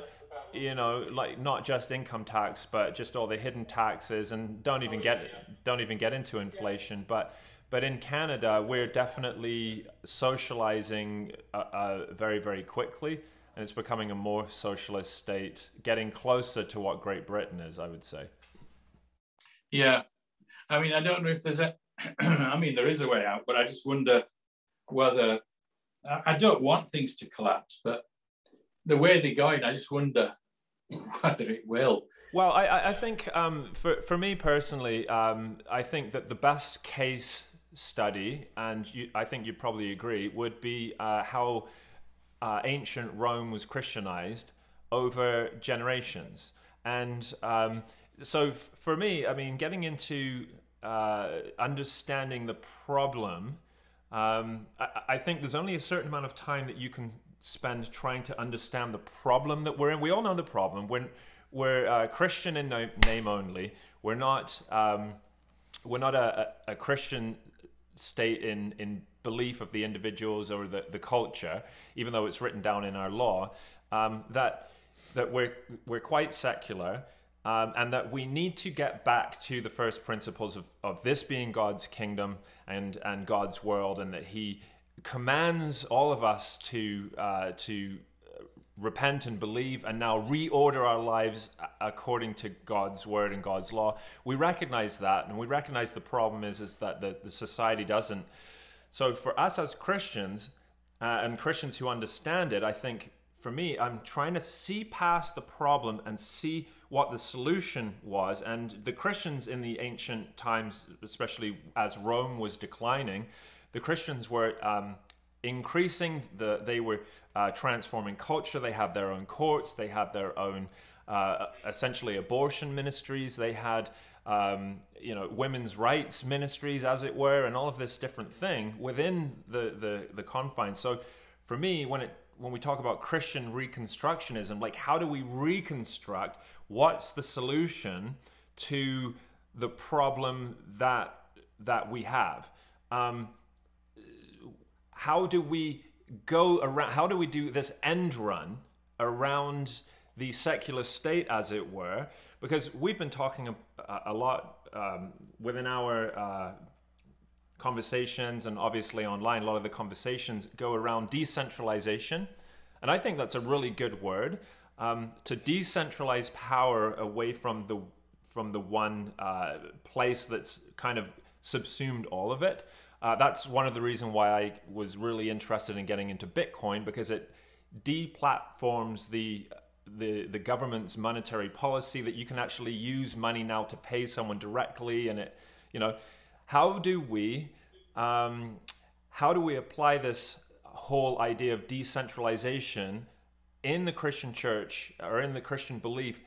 You know, like not just income tax, but just all the hidden taxes, and don't even get don't even get into inflation. But but in Canada, we're definitely socializing uh, uh, very very quickly, and it's becoming a more socialist state, getting closer to what Great Britain is. I would say. Yeah, I mean, I don't know if there's a. I mean, there is a way out, but I just wonder whether I don't want things to collapse, but the way they're going, I just wonder whether it will. Well, I, I think um, for, for me personally, um, I think that the best case study, and you, I think you probably agree, would be uh, how uh, ancient Rome was Christianized over generations. And um, so for me, I mean, getting into uh, understanding the problem, um, I, I think there's only a certain amount of time that you can spend trying to understand the problem that we're in. We all know the problem. We're, we're uh, Christian in name only. We're not um, we're not a, a, Christian state in in belief of the individuals or the, the culture, even though it's written down in our law, um, that that we're we're quite secular. Um, and that we need to get back to the first principles of, of this being God's kingdom and, and God's world, and that He commands all of us to uh, to repent and believe and now reorder our lives according to God's word and God's law. We recognize that and we recognize the problem is is that the, the society doesn't. So for us as Christians uh, and Christians who understand it, I think for me, I'm trying to see past the problem and see what the solution was. And the Christians in the ancient times, especially as Rome was declining, the Christians were um, increasing the they were uh, transforming culture. They had their own courts. They had their own uh, essentially abortion ministries. They had um, you know women's rights ministries as it were and all of this different thing within the the, the confines. So for me when it when we talk about christian reconstructionism like how do we reconstruct? What's the solution to the problem that that we have? Um, how do we go around how do we do this end run around the secular state as it were? Because we've been talking a, a lot um, within our uh, conversations and obviously online a lot of the conversations go around decentralization. And i think that's a really good word um, to decentralize power away from the from the one uh, place that's kind of subsumed all of it uh, that's one of the reasons why I was really interested in getting into Bitcoin because it deplatforms the the the government's monetary policy that you can actually use money now to pay someone directly and it you know how do we um, how do we apply this whole idea of decentralization in the Christian church or in the Christian belief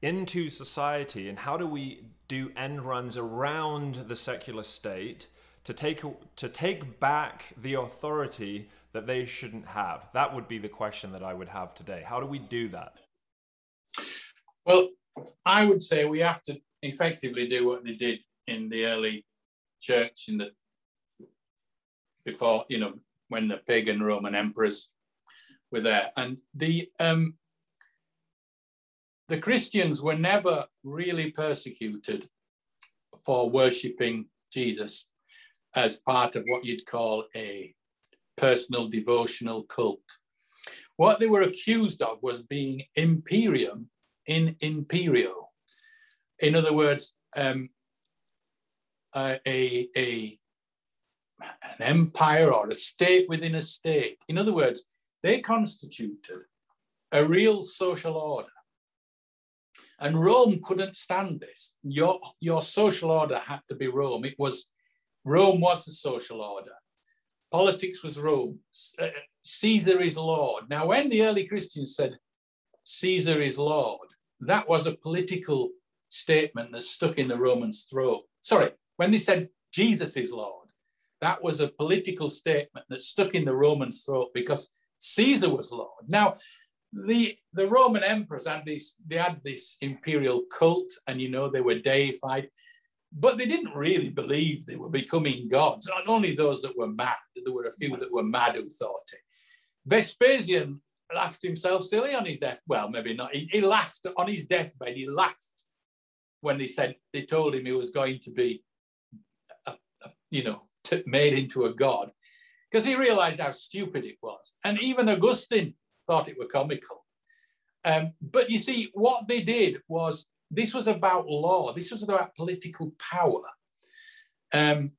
into society? And how do we do end runs around the secular state to take to take back the authority that they shouldn't have? That would be the question that I would have today. How do we do that? Well, I would say we have to effectively do what they did in the early church in the before you know when the pagan Roman emperors were there, and the um, the Christians were never really persecuted for worshipping Jesus as part of what you'd call a personal devotional cult. What they were accused of was being imperium in imperio. In other words, um, a, a, an empire or a state within a state. In other words, they constituted a real social order. And Rome couldn't stand this. Your, your social order had to be Rome. It was Rome was the social order. Politics was Rome. Uh, Caesar is Lord. Now, when the early Christians said Caesar is Lord, that was a political statement that stuck in the Romans' throat. Sorry, when they said Jesus is Lord, that was a political statement that stuck in the Romans' throat because Caesar was Lord. Now, the the Roman emperors had this, they had this imperial cult, and you know they were deified. But they didn't really believe they were becoming gods. Not only those that were mad, there were a few that were mad who thought it. Vespasian laughed himself silly on his death. Well, maybe not. He, he laughed on his deathbed. He laughed when they said they told him he was going to be, a, a, you know, t- made into a god, because he realized how stupid it was. And even Augustine thought it were comical. Um, but you see, what they did was this was about law. This was about political power. Um,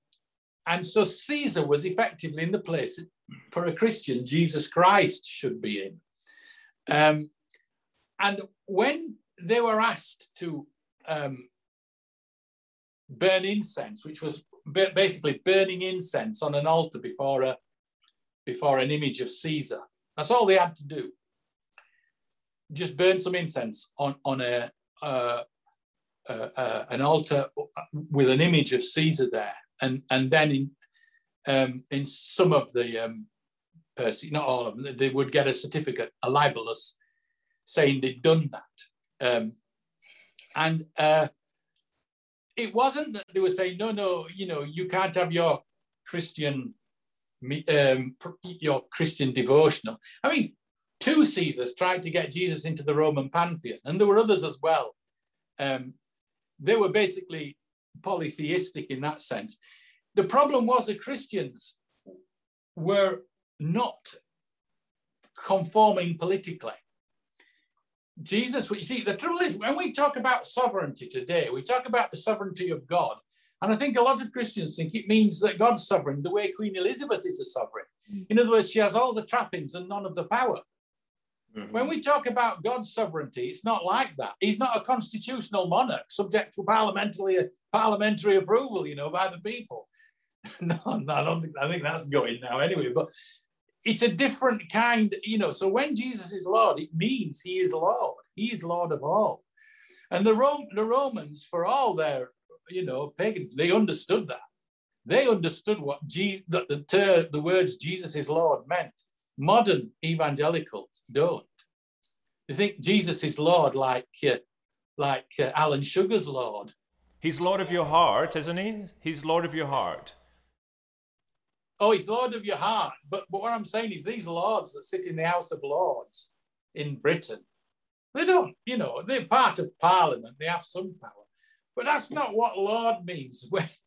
and so Caesar was effectively in the place for a Christian Jesus Christ should be in. Um, and when they were asked to um, burn incense, which was basically burning incense on an altar before a before an image of Caesar, that's all they had to do. Just burn some incense on on a uh, uh, uh, an altar with an image of Caesar there, and and then in um, in some of the um, not all of them, they would get a certificate, a libellus, saying they'd done that, um, and uh, it wasn't that they were saying no, no, you know, you can't have your Christian um, your Christian devotional. I mean, two Caesars tried to get Jesus into the Roman pantheon, and there were others as well. Um, they were basically polytheistic in that sense. The problem was the Christians were not conforming politically. Jesus, you see, the trouble is when we talk about sovereignty today, we talk about the sovereignty of God. And I think a lot of Christians think it means that God's sovereign the way Queen Elizabeth is a sovereign. Mm. In other words, she has all the trappings and none of the power. Mm-hmm. When we talk about God's sovereignty, it's not like that. He's not a constitutional monarch subject to parliamentary parliamentary approval, you know, by the people. no, I don't think I think that's going now anyway. But it's a different kind, you know. So when Jesus is Lord, it means He is Lord. He is Lord of all. And the Rome, the Romans, for all their, you know, pagan, they understood that. They understood what Je- that the ter- the words Jesus is Lord meant. Modern evangelicals don't. They think Jesus is Lord like uh, like uh, Alan Sugar's Lord. He's Lord of your heart, isn't he? He's Lord of your heart. Oh, he's Lord of your heart. But, but what I'm saying is these lords that sit in the House of Lords in Britain, they don't, you know, they're part of Parliament. They have some power. But that's not what Lord means.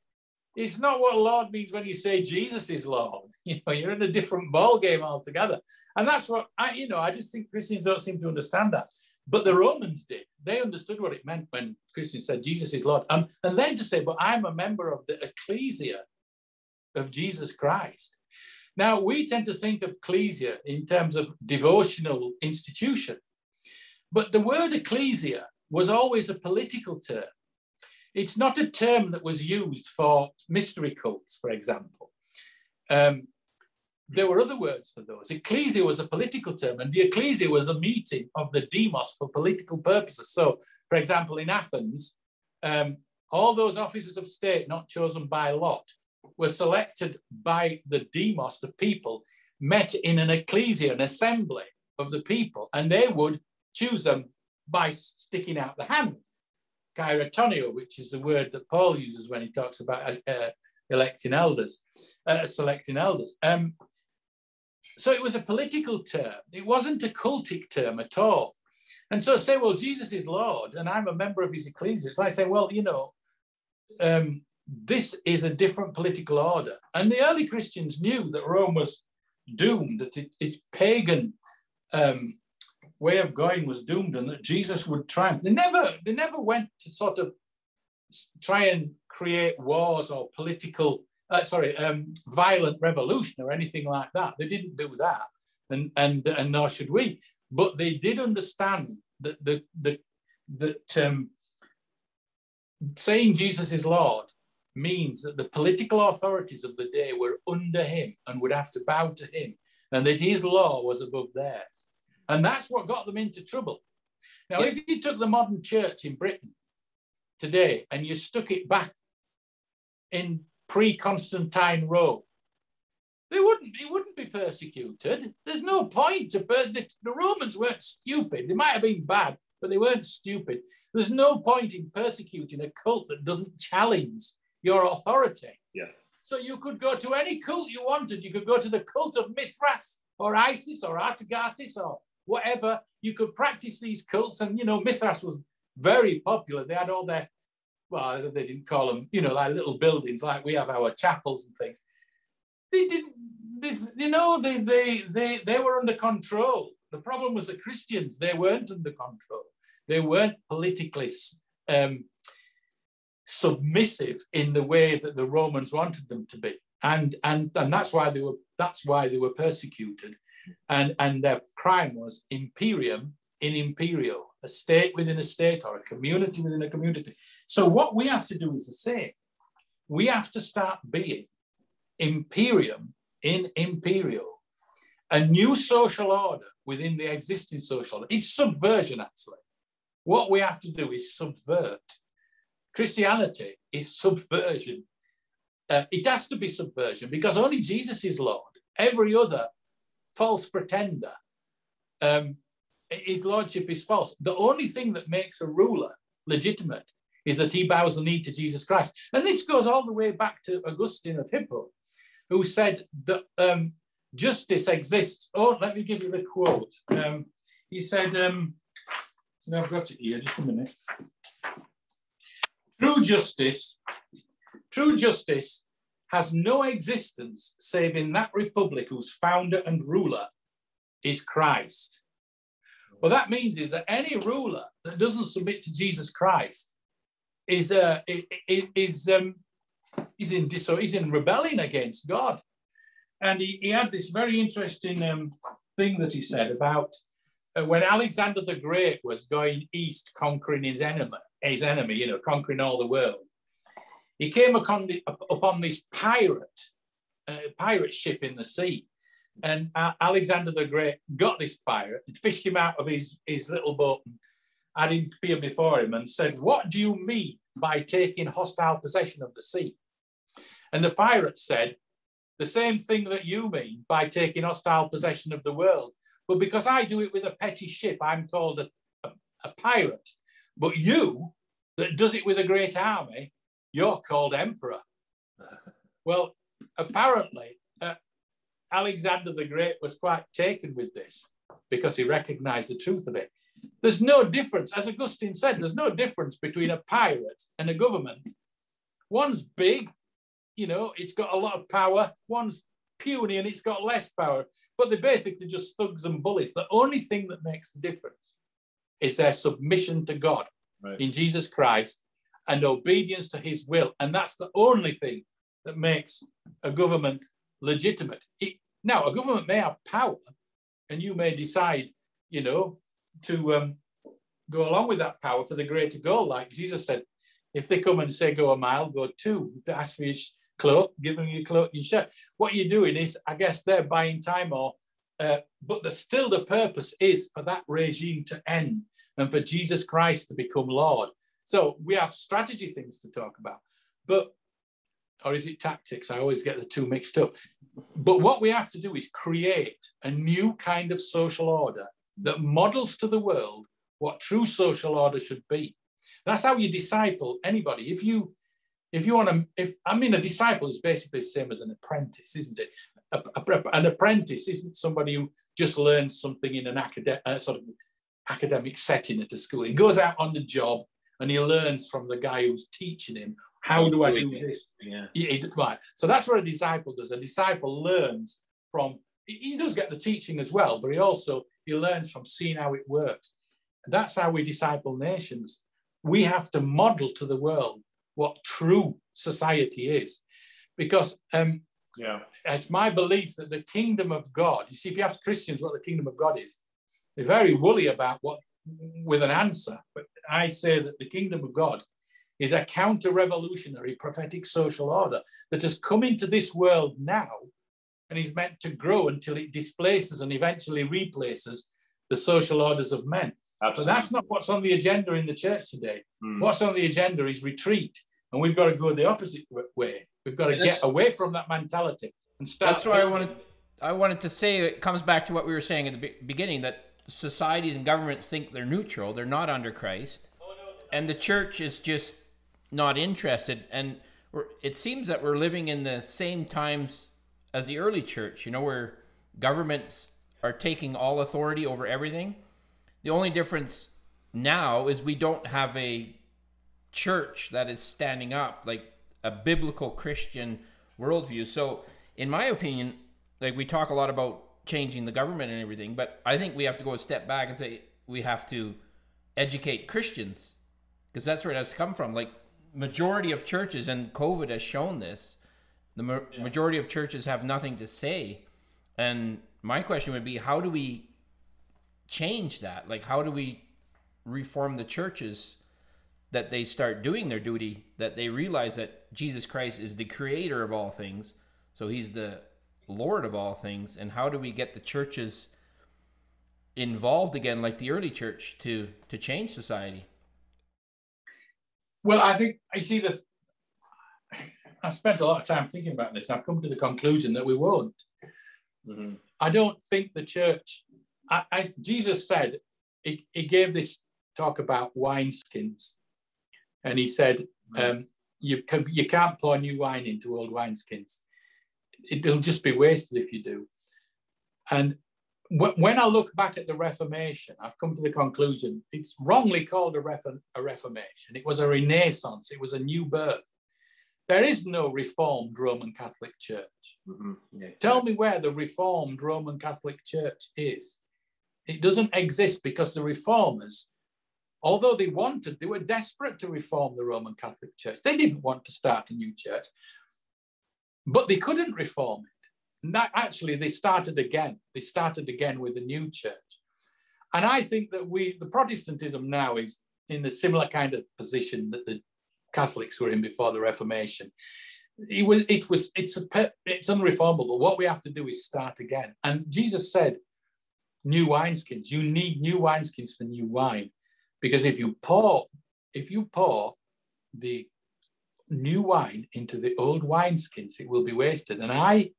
It's not what Lord means when you say Jesus is Lord. You know, you're in a different ball game altogether. And that's what I, you know, I just think Christians don't seem to understand that. But the Romans did. They understood what it meant when Christians said Jesus is Lord. And, and then to say, but I'm a member of the ecclesia of Jesus Christ. Now, we tend to think of ecclesia in terms of devotional institution, but the word ecclesia was always a political term. It's not a term that was used for mystery cults, for example. Um, there were other words for those. Ecclesia was a political term, and the ecclesia was a meeting of the demos for political purposes. So, for example, in Athens, um, all those officers of state not chosen by lot were selected by the demos, the people, met in an ecclesia, an assembly of the people, and they would choose them by sticking out the hand. Kairotonio, which is the word that Paul uses when he talks about uh, electing elders, uh, selecting elders. Um, so it was a political term. It wasn't a cultic term at all. And so say, well, Jesus is Lord, and I'm a member of his ecclesia. Like saying, well, you know, um, this is a different political order. And the early Christians knew that Rome was doomed, that it, its pagan um, way of going was doomed, and that Jesus would triumph. They never, they never went to sort of try and create wars or political, uh, sorry, um, violent revolution or anything like that. They didn't do that, and and and nor should we. But they did understand that the the that um, saying Jesus is Lord means that the political authorities of the day were under him and would have to bow to him, and that his law was above theirs. And that's what got them into trouble. Now, yeah. if you took the modern church in Britain today and you stuck it back in pre-Constantine Rome, they wouldn't, it wouldn't be persecuted. There's no point to per- the, the Romans weren't stupid. They might have been bad, but they weren't stupid. There's no point in persecuting a cult that doesn't challenge your authority. Yeah. So you could go to any cult you wanted. You could go to the cult of Mithras or Isis or Atargatis or whatever. You could practice these cults. And, you know, Mithras was very popular. They had all their, well, they didn't call them, you know, like little buildings, like we have our chapels and things. They didn't, they, you know, they, they, they, they were under control. The problem was the Christians, they weren't under control. They weren't politically um, submissive in the way that the Romans wanted them to be. And, and, and that's why they were that's why they were persecuted. And, and their crime was imperium in imperio, a state within a state or a community within a community. So what we have to do is the same. We have to start being imperium in imperio, a new social order within the existing social order. It's subversion, actually. What we have to do is subvert Christianity is subversion. Uh, it has to be subversion because only Jesus is Lord. Every other false pretender, um, his lordship is false. The only thing that makes a ruler legitimate is that he bows the knee to Jesus Christ. And this goes all the way back to Augustine of Hippo. who said that um, justice exists. Oh, let me give you the quote. Um, he said, um, no, I've got it here, just a minute. True justice, true justice has no existence save in that republic whose founder and ruler is Christ. What that means is that any ruler that doesn't submit to Jesus Christ is uh, is um, is in dis- he's in rebellion against God. And he, he had this very interesting um, thing that he said about uh, when Alexander the Great was going east, conquering his enemy, his enemy, you know, conquering all the world. He came upon, the, upon this pirate, uh, pirate ship in the sea, and uh, Alexander the Great got this pirate and fished him out of his, his little boat and had him appear before him and said, What do you mean by taking hostile possession of the sea? And the pirate said, The same thing that you mean by taking hostile possession of the world. But because I do it with a petty ship, I'm called a, a, a pirate. But you, that does it with a great army, you're called emperor. well, apparently, uh, Alexander the Great was quite taken with this because he recognized the truth of it. There's no difference, as Augustine said, there's no difference between a pirate and a government. One's big, you know, it's got a lot of power. One's puny and it's got less power. But they're basically just thugs and bullies. The only thing that makes the difference is their submission to God right. in Jesus Christ and obedience to his will. And that's the only thing that makes a government legitimate. It, now, a government may have power, and you may decide, you know, to um, go along with that power for the greater goal. Like Jesus said, if they come and say go a mile, go two. Ask for your cloak, give them your cloak, and your shirt. What you're doing is, I guess, they're buying time or, uh, but the, still the purpose is for that regime to end and for Jesus Christ to become Lord. So we have strategy things to talk about, but or is it tactics? I always get the two mixed up. But what we have to do is create a new kind of social order that models to the world what true social order should be. That's how you disciple anybody. If you if you want to, if I mean, a disciple is basically the same as an apprentice, isn't it? A, a, an apprentice isn't somebody who just learns something in an academic uh, sort of academic setting at a school. He goes out on the job and he learns from the guy who's teaching him how do I do this? Yeah. He, he, right. So that's what a disciple does. A disciple learns from. He does get the teaching as well, but he also he learns from seeing how it works. That's how we disciple nations. We have to model to the world what true society is, because um, yeah, it's my belief that the kingdom of God. You see, if you ask Christians what the kingdom of God is, they're very woolly about what with an answer. But I say that the kingdom of God is a counter revolutionary prophetic social order that has come into this world now and is meant to grow until it displaces and eventually replaces the social orders of men. Absolutely. But that's not what's on the agenda in the church today. Mm. What's on the agenda is retreat. And we've got to go the opposite way. We've got to get away from that mentality and start. That's why I wanted, I wanted to say it comes back to what we were saying at the beginning that societies and governments think they're neutral, they're not under Christ. And the church is just not interested. And it seems that we're living in the same times as the early church, you know, where governments are taking all authority over everything. The only difference now is we don't have a church that is standing up, like a biblical Christian worldview. So, in my opinion, like we talk a lot about changing the government and everything, but I think we have to go a step back and say we have to educate Christians because that's where it has to come from. Like majority of churches, and COVID has shown this, the ma- yeah. majority of churches have nothing to say. And my question would be, how do we change that? Like, how do we reform the churches that they start doing their duty, that they realize that Jesus Christ is the creator of all things, so he's the Lord of all things, and how do we get the churches involved again, like the early church, to to change society? Well, I think I see that. I've spent a lot of time thinking about this, and I've come to the conclusion that we won't. Mm-hmm. I don't think the church. I, I Jesus said he, he, gave this talk about wineskins, and he said mm-hmm. um, you can, you can't pour new wine into old wineskins. It'll just be wasted if you do. And when I look back at the Reformation, I've come to the conclusion it's wrongly called a, Refor- a Reformation. It was a renaissance, it was a new birth. There is no Reformed Roman Catholic Church. Mm-hmm. Yeah, Tell me where the Reformed Roman Catholic Church is. It doesn't exist because the Reformers, although they wanted, they were desperate to reform the Roman Catholic Church. They didn't want to start a new church, but they couldn't reform it that actually they started again. They started again with a new church. And I think that we, the Protestantism now is in a similar kind of position that the Catholics were in before the Reformation. It was, it was, it's a, it's unreformable. What we have to do is start again. And Jesus said, new wineskins. You need new wineskins for new wine, because if you pour, if you pour the new wine into the old wineskins, it will be wasted. And I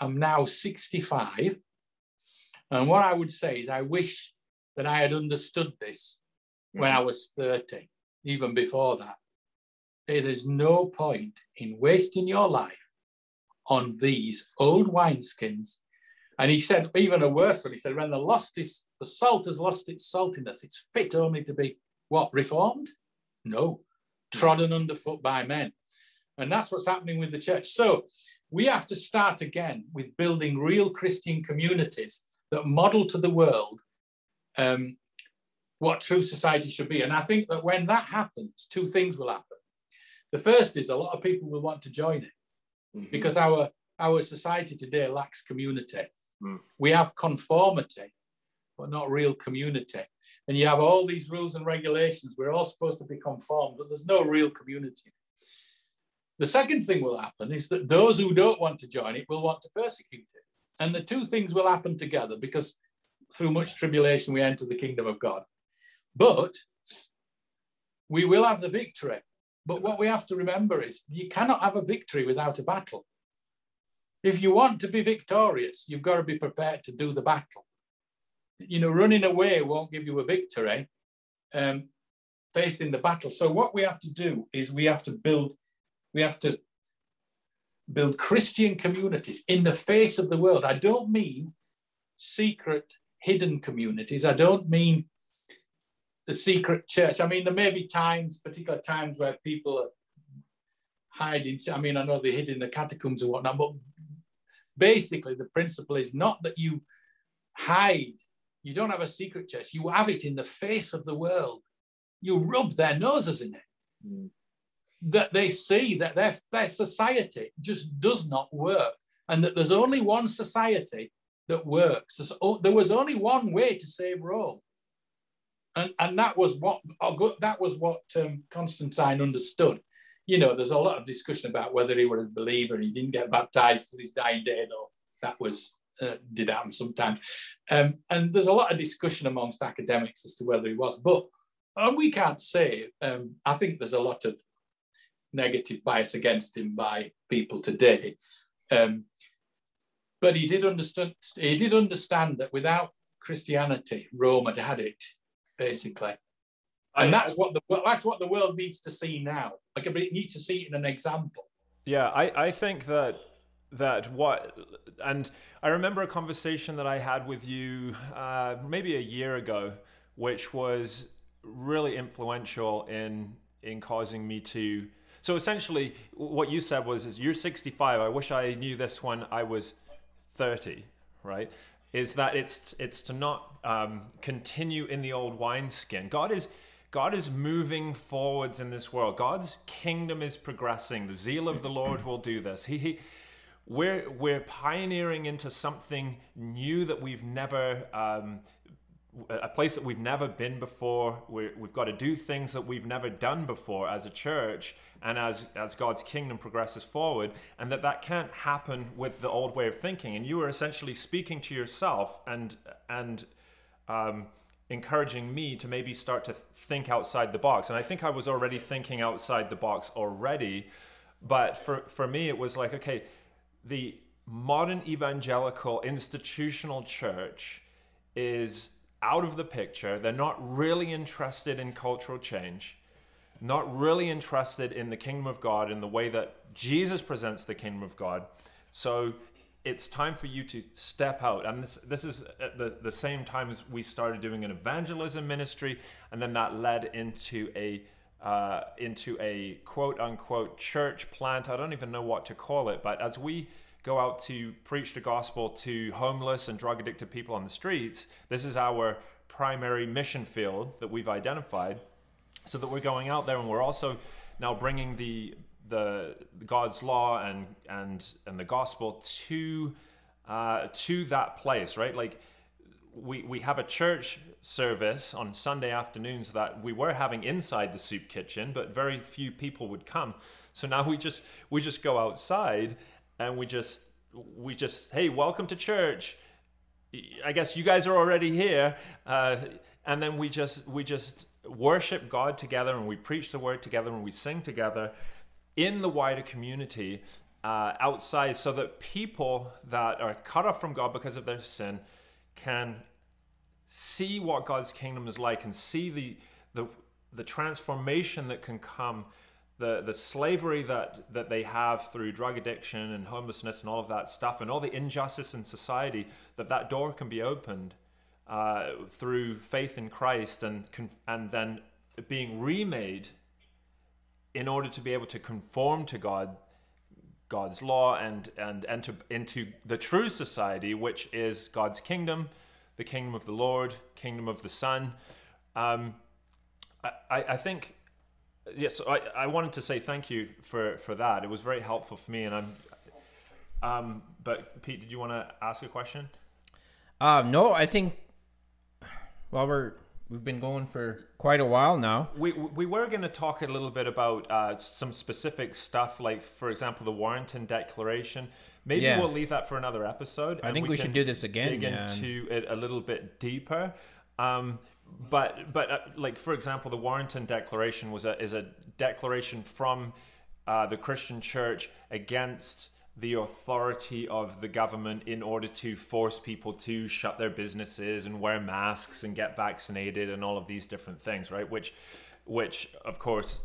I'm now 65. And what I would say is, I wish that I had understood this when mm. I was 30, even before that. There is no point in wasting your life on these old wineskins. And he said, even a worse one, he said, when the lost is, the salt has lost its saltiness, it's fit only to be what? Reformed? No, trodden underfoot by men. And that's what's happening with the church. So we have to start again with building real Christian communities that model to the world um, what true society should be. And I think that when that happens, two things will happen. The first is a lot of people will want to join it mm-hmm. because our, our society today lacks community. Mm. We have conformity, but not real community. And you have all these rules and regulations. We're all supposed to be conformed, but there's no real community. The second thing will happen is that those who don't want to join it will want to persecute it. And the two things will happen together because through much tribulation we enter the kingdom of God. But we will have the victory. But what we have to remember is you cannot have a victory without a battle. If you want to be victorious, you've got to be prepared to do the battle. You know, running away won't give you a victory. Um, facing the battle. So what we have to do is we have to build we have to build Christian communities in the face of the world. I don't mean secret, hidden communities. I don't mean the secret church. I mean, there may be times, particular times, where people are hiding. I mean, I know they hid in the catacombs and whatnot, but basically, the principle is not that you hide. You don't have a secret church. You have it in the face of the world. You rub their noses in it. Mm that they see that their, their society just does not work and that there's only one society that works. There was only one way to save Rome. And, and that was what that was what um, Constantine understood. You know, there's a lot of discussion about whether he was a believer. He didn't get baptized till his dying day, though. That was uh, did happen sometimes. Um, and there's a lot of discussion amongst academics as to whether he was. But and we can't say. Um, I think there's a lot of negative bias against him by people today. Um, but he did understand. He did understand that without Christianity, Rome had had it, basically. And that's what the that's what the world needs to see now. Like it needs to see it in an example. Yeah, I, I think that that what and I remember a conversation that I had with you uh, maybe a year ago, which was really influential in in causing me to so essentially, what you said was, is you're 65. I wish I knew this when I was 30, right? Is that it's it's to not um, continue in the old wineskin. God is God is moving forwards in this world. God's kingdom is progressing. The zeal of the Lord will do this. He, he we're we're pioneering into something new that we've never um, a place that we've never been before. we have got to do things that we've never done before as a church and as, as God's kingdom progresses forward, and that that can't happen with the old way of thinking. And you were essentially speaking to yourself and, and um, encouraging me to maybe start to think outside the box. And I think I was already thinking outside the box already, but for, for me, it was like, okay, the modern evangelical institutional church is out of the picture. They're not really interested in cultural change, not really interested in the kingdom of God in the way that Jesus presents the kingdom of God. So it's time for you to step out. And this this is at the, the same time as we started doing an evangelism ministry, and then that led into a uh, into a quote unquote church plant. I don't even know what to call it, but as we go out to preach the gospel to homeless and drug addicted people on the streets, this is our primary mission field that we've identified. So that we're going out there and we're also now bringing the the, God's law and and and the gospel to uh, to that place, right? Like we we have a church service on Sunday afternoons that we were having inside the soup kitchen, but very few people would come. So now we just we just go outside and we just we just hey, welcome to church. I guess you guys are already here, uh, and then we just we just worship God together and we preach the word together and we sing together in the wider community uh, outside so that people that are cut off from God because of their sin can see what God's kingdom is like and see the the, the transformation that can come the the slavery that that they have through drug addiction and homelessness and all of that stuff and all the injustice in society that that door can be opened uh, through faith in Christ and and then being remade in order to be able to conform to God God's law and and enter into the true society which is God's kingdom the kingdom of the Lord kingdom of the Son. Um, I, I think yes I, I wanted to say thank you for for that. It was very helpful for me and I'm um, but Pete did you want to ask a question? Um, no I think well we're We've been going for quite a while now. We we were going to talk a little bit about uh, some specific stuff, like for example, the Warrington Declaration. Maybe yeah. we'll leave that for another episode. I think we, we should do this again. Dig yeah. into it a little bit deeper. Um, but but uh, like for example, the Warrington Declaration was a is a declaration from uh, the Christian Church against the authority of the government in order to force people to shut their businesses and wear masks and get vaccinated and all of these different things, right? Which, which of course,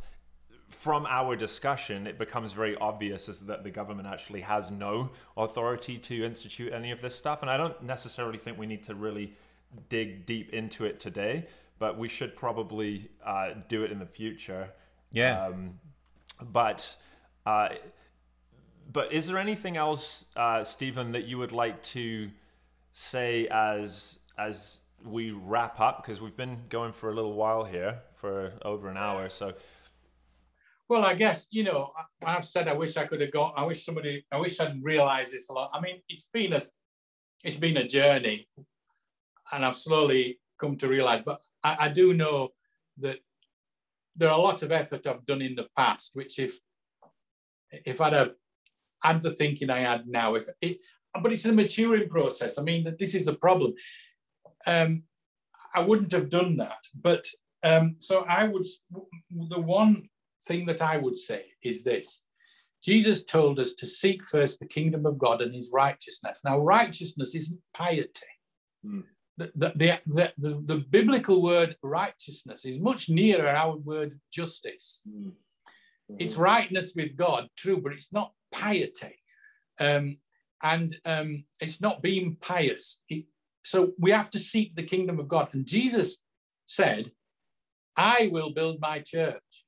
from our discussion, it becomes very obvious is that the government actually has no authority to institute any of this stuff. And I don't necessarily think we need to really dig deep into it today, but we should probably uh, do it in the future. Yeah. Um, but uh, but is there anything else, uh, Stephen, that you would like to say as as we wrap up? Because we've been going for a little while here, for over an hour. So, well, I guess you know, I've said I wish I could have got. I wish somebody. I wish I'd realised this a lot. I mean, it's been a it's been a journey, and I've slowly come to realise. But I, I do know that there are a lot of effort I've done in the past, which if if I'd have and the thinking I had now. If it, but it's a maturing process. I mean, this is a problem. Um, I wouldn't have done that, but um, so I would. The one thing that I would say is this: Jesus told us to seek first the kingdom of God and His righteousness. Now, righteousness isn't piety. Mm. The, the, the, the, the, biblical word righteousness is much nearer our word justice. Mm. It's mm-hmm. rightness with God, true, but it's not piety. Um, and um, it's not being pious. It, so we have to seek the kingdom of God. And Jesus said, I will build my church.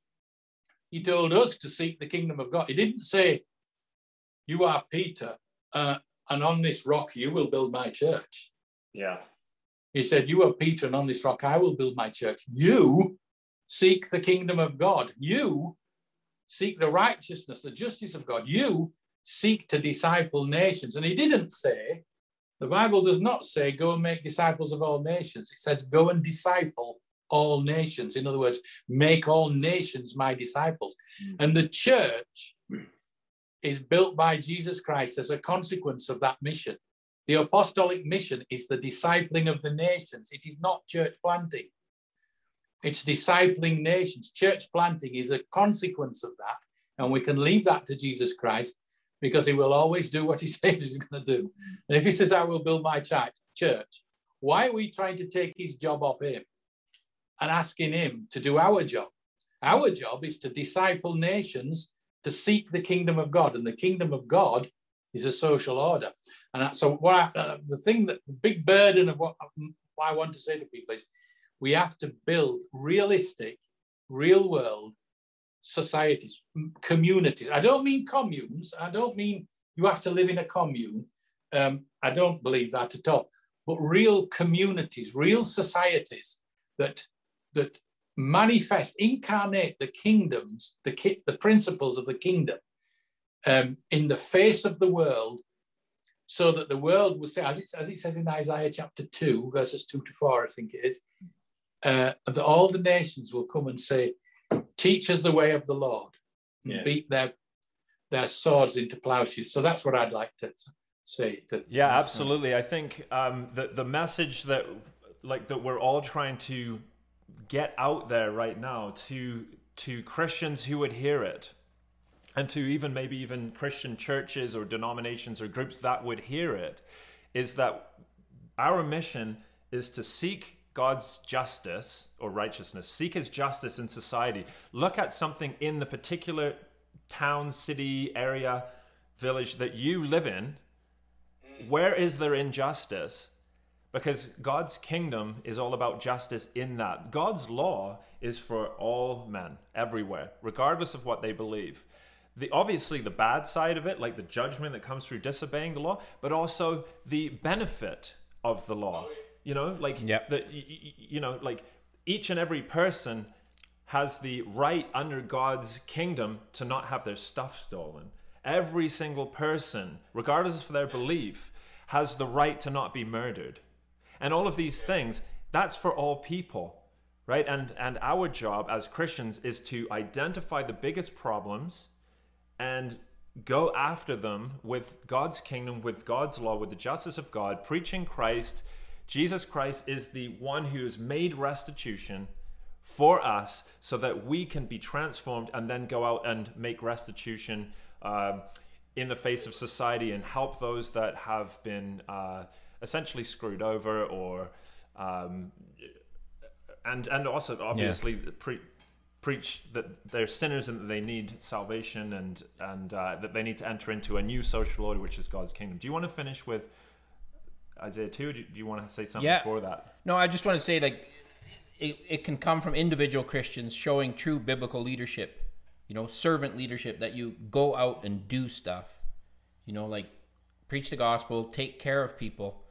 He told us to seek the kingdom of God. He didn't say, You are Peter, uh, and on this rock you will build my church. Yeah. He said, You are Peter, and on this rock I will build my church. You seek the kingdom of God. You seek the righteousness, the justice of God. You seek to disciple nations. And he didn't say, the Bible does not say, go and make disciples of all nations. It says, go and disciple all nations. In other words, make all nations my disciples. Mm. And the church is built by Jesus Christ as a consequence of that mission. The apostolic mission is the discipling of the nations, it is not church planting. It's discipling nations. Church planting is a consequence of that. And we can leave that to Jesus Christ because he will always do what he says he's going to do. And if he says, I will build my church, why are we trying to take his job off him and asking him to do our job? Our job is to disciple nations to seek the kingdom of God. And the kingdom of God is a social order. And so what I, uh, the thing that the big burden of what, what I want to say to people is we have to build realistic, real world societies, communities. I don't mean communes. I don't mean you have to live in a commune. Um, I don't believe that at all. But real communities, real societies that that manifest, incarnate the kingdoms, the ki- the principles of the kingdom um, in the face of the world, so that the world will say, as it, as it says in Isaiah chapter two, verses two to four, I think it is, uh, that all the nations will come and say, teach us the way of the Lord, yeah. beat their their swords into plowshares. So that's what I'd like to say. To, yeah, absolutely. I think um, the the message that like that we're all trying to get out there right now to to Christians who would hear it, and to even maybe even Christian churches or denominations or groups that would hear it, is that our mission is to seek God's justice or righteousness, seek his justice in society. Look at something in the particular town, city, area, village that you live in. Where is there injustice? Because God's kingdom is all about justice in that. God's law is for all men, everywhere, regardless of what they believe. The, obviously, the bad side of it, like the judgment that comes through disobeying the law, but also the benefit of the law you know, like yep. the you know, like each and every person has the right under God's kingdom to not have their stuff stolen. Every single person, regardless of their belief, has the right to not be murdered. And all of these things, that's for all people, right? And and our job as Christians is to identify the biggest problems and go after them with God's kingdom, with God's law, with the justice of God, preaching Christ, Jesus Christ is the one who has made restitution for us so that we can be transformed and then go out and make restitution um, in the face of society and help those that have been uh, essentially screwed over or um, and and also obviously yeah. pre- preach that they're sinners and that they need salvation and and uh, that they need to enter into a new social order which is God's kingdom. Do you want to finish with Isaiah 2? Do you want to say something yeah. before that? No, I just want to say, like, it, it can come from individual Christians showing true biblical leadership, you know, servant leadership, that you go out and do stuff, you know, like preach the gospel, take care of people,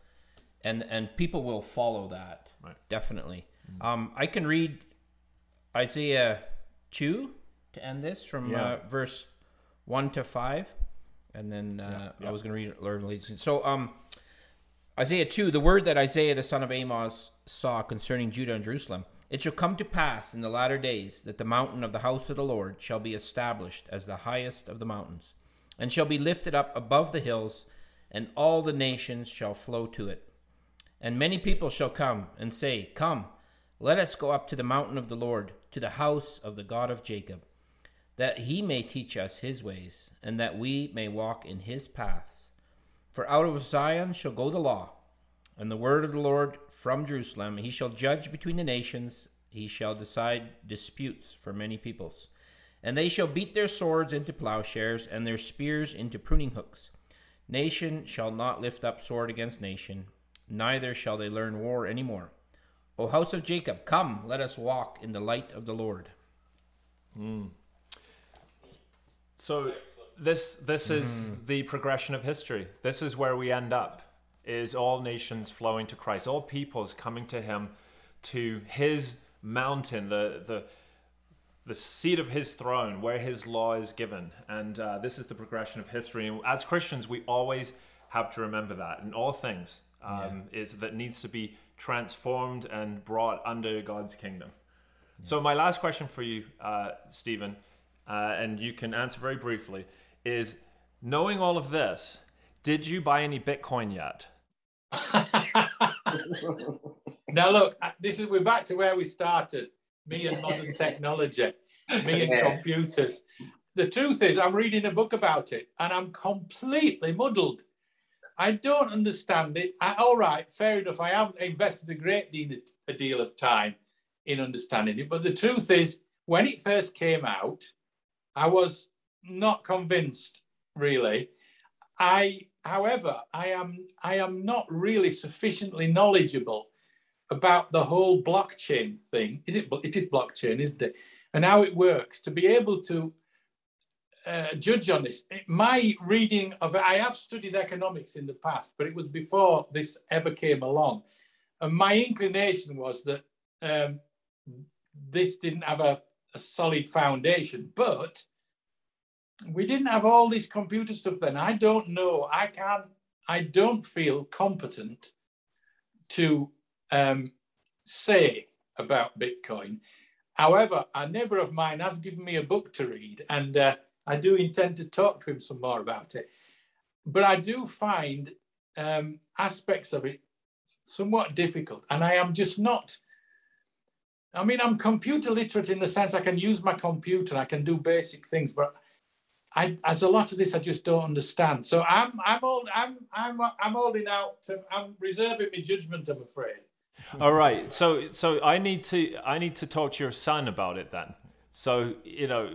and and people will follow that. Right. Definitely. Mm-hmm. Um, I can read Isaiah 2 to end this from yeah. uh, verse 1 to 5 and then uh, yeah, yeah. I was going to read learn so um Isaiah 2, the word that Isaiah the son of Amos saw concerning Judah and Jerusalem. It shall come to pass in the latter days that the mountain of the house of the Lord shall be established as the highest of the mountains, and shall be lifted up above the hills, and all the nations shall flow to it. And many people shall come and say, Come, let us go up to the mountain of the Lord, to the house of the God of Jacob, that he may teach us his ways, and that we may walk in his paths. For out of Zion shall go the law, and the word of the Lord from Jerusalem. He shall judge between the nations, he shall decide disputes for many peoples. And they shall beat their swords into plowshares, and their spears into pruning hooks. Nation shall not lift up sword against nation, neither shall they learn war any more. O house of Jacob, come, let us walk in the light of the Lord. Mm. So this this is mm. the progression of history. This is where we end up. Is all nations flowing to Christ, all peoples coming to Him, to His mountain, the the the seat of His throne, where His law is given, and uh, this is the progression of history. And as Christians, we always have to remember that in all things um, yeah. is that needs to be transformed and brought under God's kingdom. Yeah. So my last question for you, uh, Stephen, uh, and you can answer very briefly is knowing all of this, did you buy any Bitcoin yet? now look, uh, this is we're back to where we started. Me and modern technology, me and computers. The truth is, I'm reading a book about it, and I'm completely muddled. I don't understand it. I, all right, fair enough. I haven't invested a great deal, a deal of time in understanding it, but the truth is, when it first came out, I was not convinced, really. I, however, I am I am not really sufficiently knowledgeable about the whole blockchain thing. Is it? It is blockchain, isn't it? And how it works to be able to uh, judge on this. My reading of it, I have studied economics in the past, but it was before this ever came along. And my inclination was that um, this didn't have a, a solid foundation, but we didn't have all this computer stuff then. I don't know. I can't, I don't feel competent to um, say about Bitcoin. However, a neighbor of mine has given me a book to read, and uh, I do intend to talk to him some more about it. But I do find um, aspects of it somewhat difficult, and I am just not. I mean, I'm computer literate in the sense I can use my computer, I can do basic things, but I, as a lot of this, I just don't understand. So I'm, I'm old, I'm, I'm, I'm holding out. To, I'm reserving my judgment. I'm afraid. All right. So, so I need to, I need to talk to your son about it then. So you know,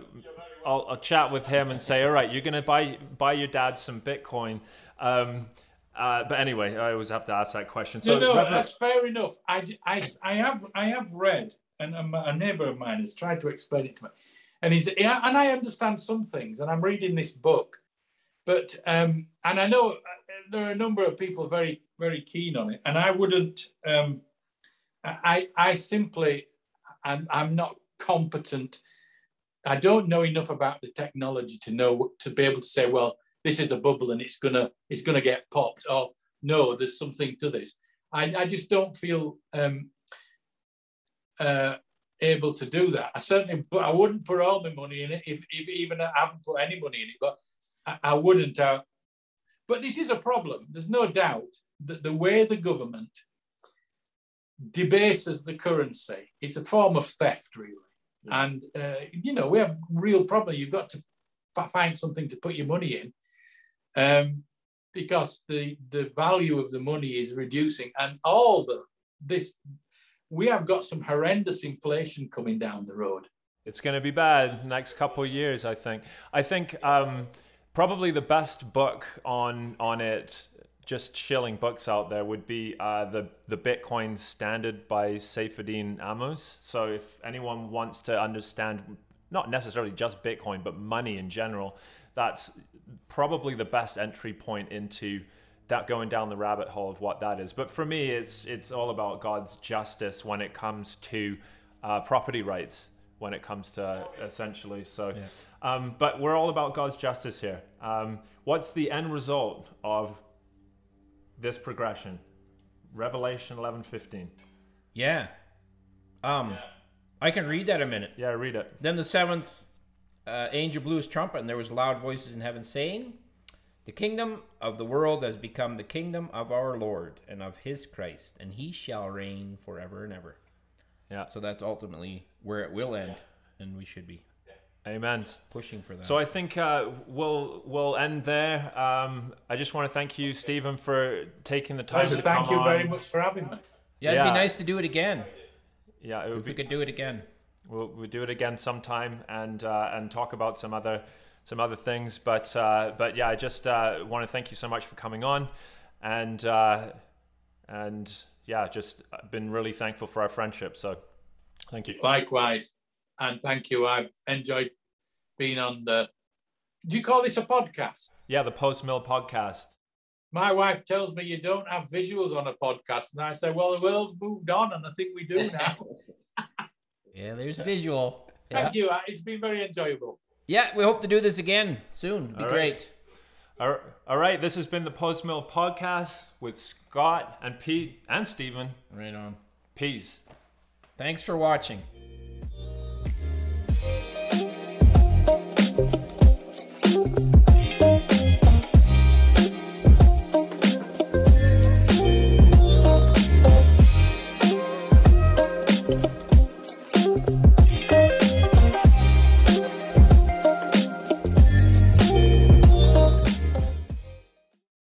I'll, I'll chat with him and say, all right, you're gonna buy buy your dad some Bitcoin. Um, uh, but anyway, I always have to ask that question. So no, no, that's fair enough. I, I, I have I have read, and a, neighbour of mine has tried to explain it to me, and he's and I understand some things, and I'm reading this book, but um, and I know uh, there are a number of people very very keen on it, and I wouldn't. Um, I I simply, I'm I'm not competent I don't know enough about the technology to know to be able to say, well, this is a bubble and it's gonna it's gonna get popped. Or no, there's something to this. I, I just don't feel um, uh, able to do that. I certainly, but I wouldn't put all my money in it if, if even I haven't put any money in it. But I, I wouldn't. Uh, but it is a problem. There's no doubt that the way the government debases the currency, it's a form of theft, really. And, uh, you know, we have real problem. You've got to find something to put your money in um, because the, the value of the money is reducing. And all the, this, we have got some horrendous inflation coming down the road. It's going to be bad next couple of years, I think. I think um, probably the best book on on it just shilling books out there would be uh, the the Bitcoin Standard by Saifedean Ammous. So if anyone wants to understand not necessarily just Bitcoin but money in general, that's probably the best entry point into that going down the rabbit hole of what that is. But for me, it's it's all about God's justice when it comes to uh, property rights. When it comes to essentially, so, yeah. um, but we're all about God's justice here. Um, what's the end result of this progression. Revelation 11:15. Yeah. Um yeah. I can read that a minute. Yeah, read it. Then the seventh uh, angel blew his trumpet and there was loud voices in heaven saying, "The kingdom of the world has become the kingdom of our Lord and of his Christ, and he shall reign forever and ever." Yeah. So that's ultimately where it will end and we should be. Amen. Pushing for that. So I think uh, we'll we'll end there. Um, I just want to thank you, Stephen, for taking the time. Pleasure. to Thank you on. very much for having me. Yeah, it'd yeah. be nice to do it again. Yeah, if be, we could do it again. We'll, we'll do it again sometime and uh, and talk about some other some other things. But uh, but yeah, I just uh, want to thank you so much for coming on, and uh, and yeah, just been really thankful for our friendship. So thank you. Likewise and thank you. I've enjoyed being on the. Do you call this a podcast? Yeah, the Postmil podcast. My wife tells me you don't have visuals on a podcast, and I say, "Well, the world's moved on, and I think we do now." yeah, there's visual. Thank you. It's been very enjoyable. Yeah, we hope to do this again soon. It'd be All great. Right. All right, this has been the Postmil podcast with Scott and Pete and Stephen. Right on. Peace. Thanks for watching.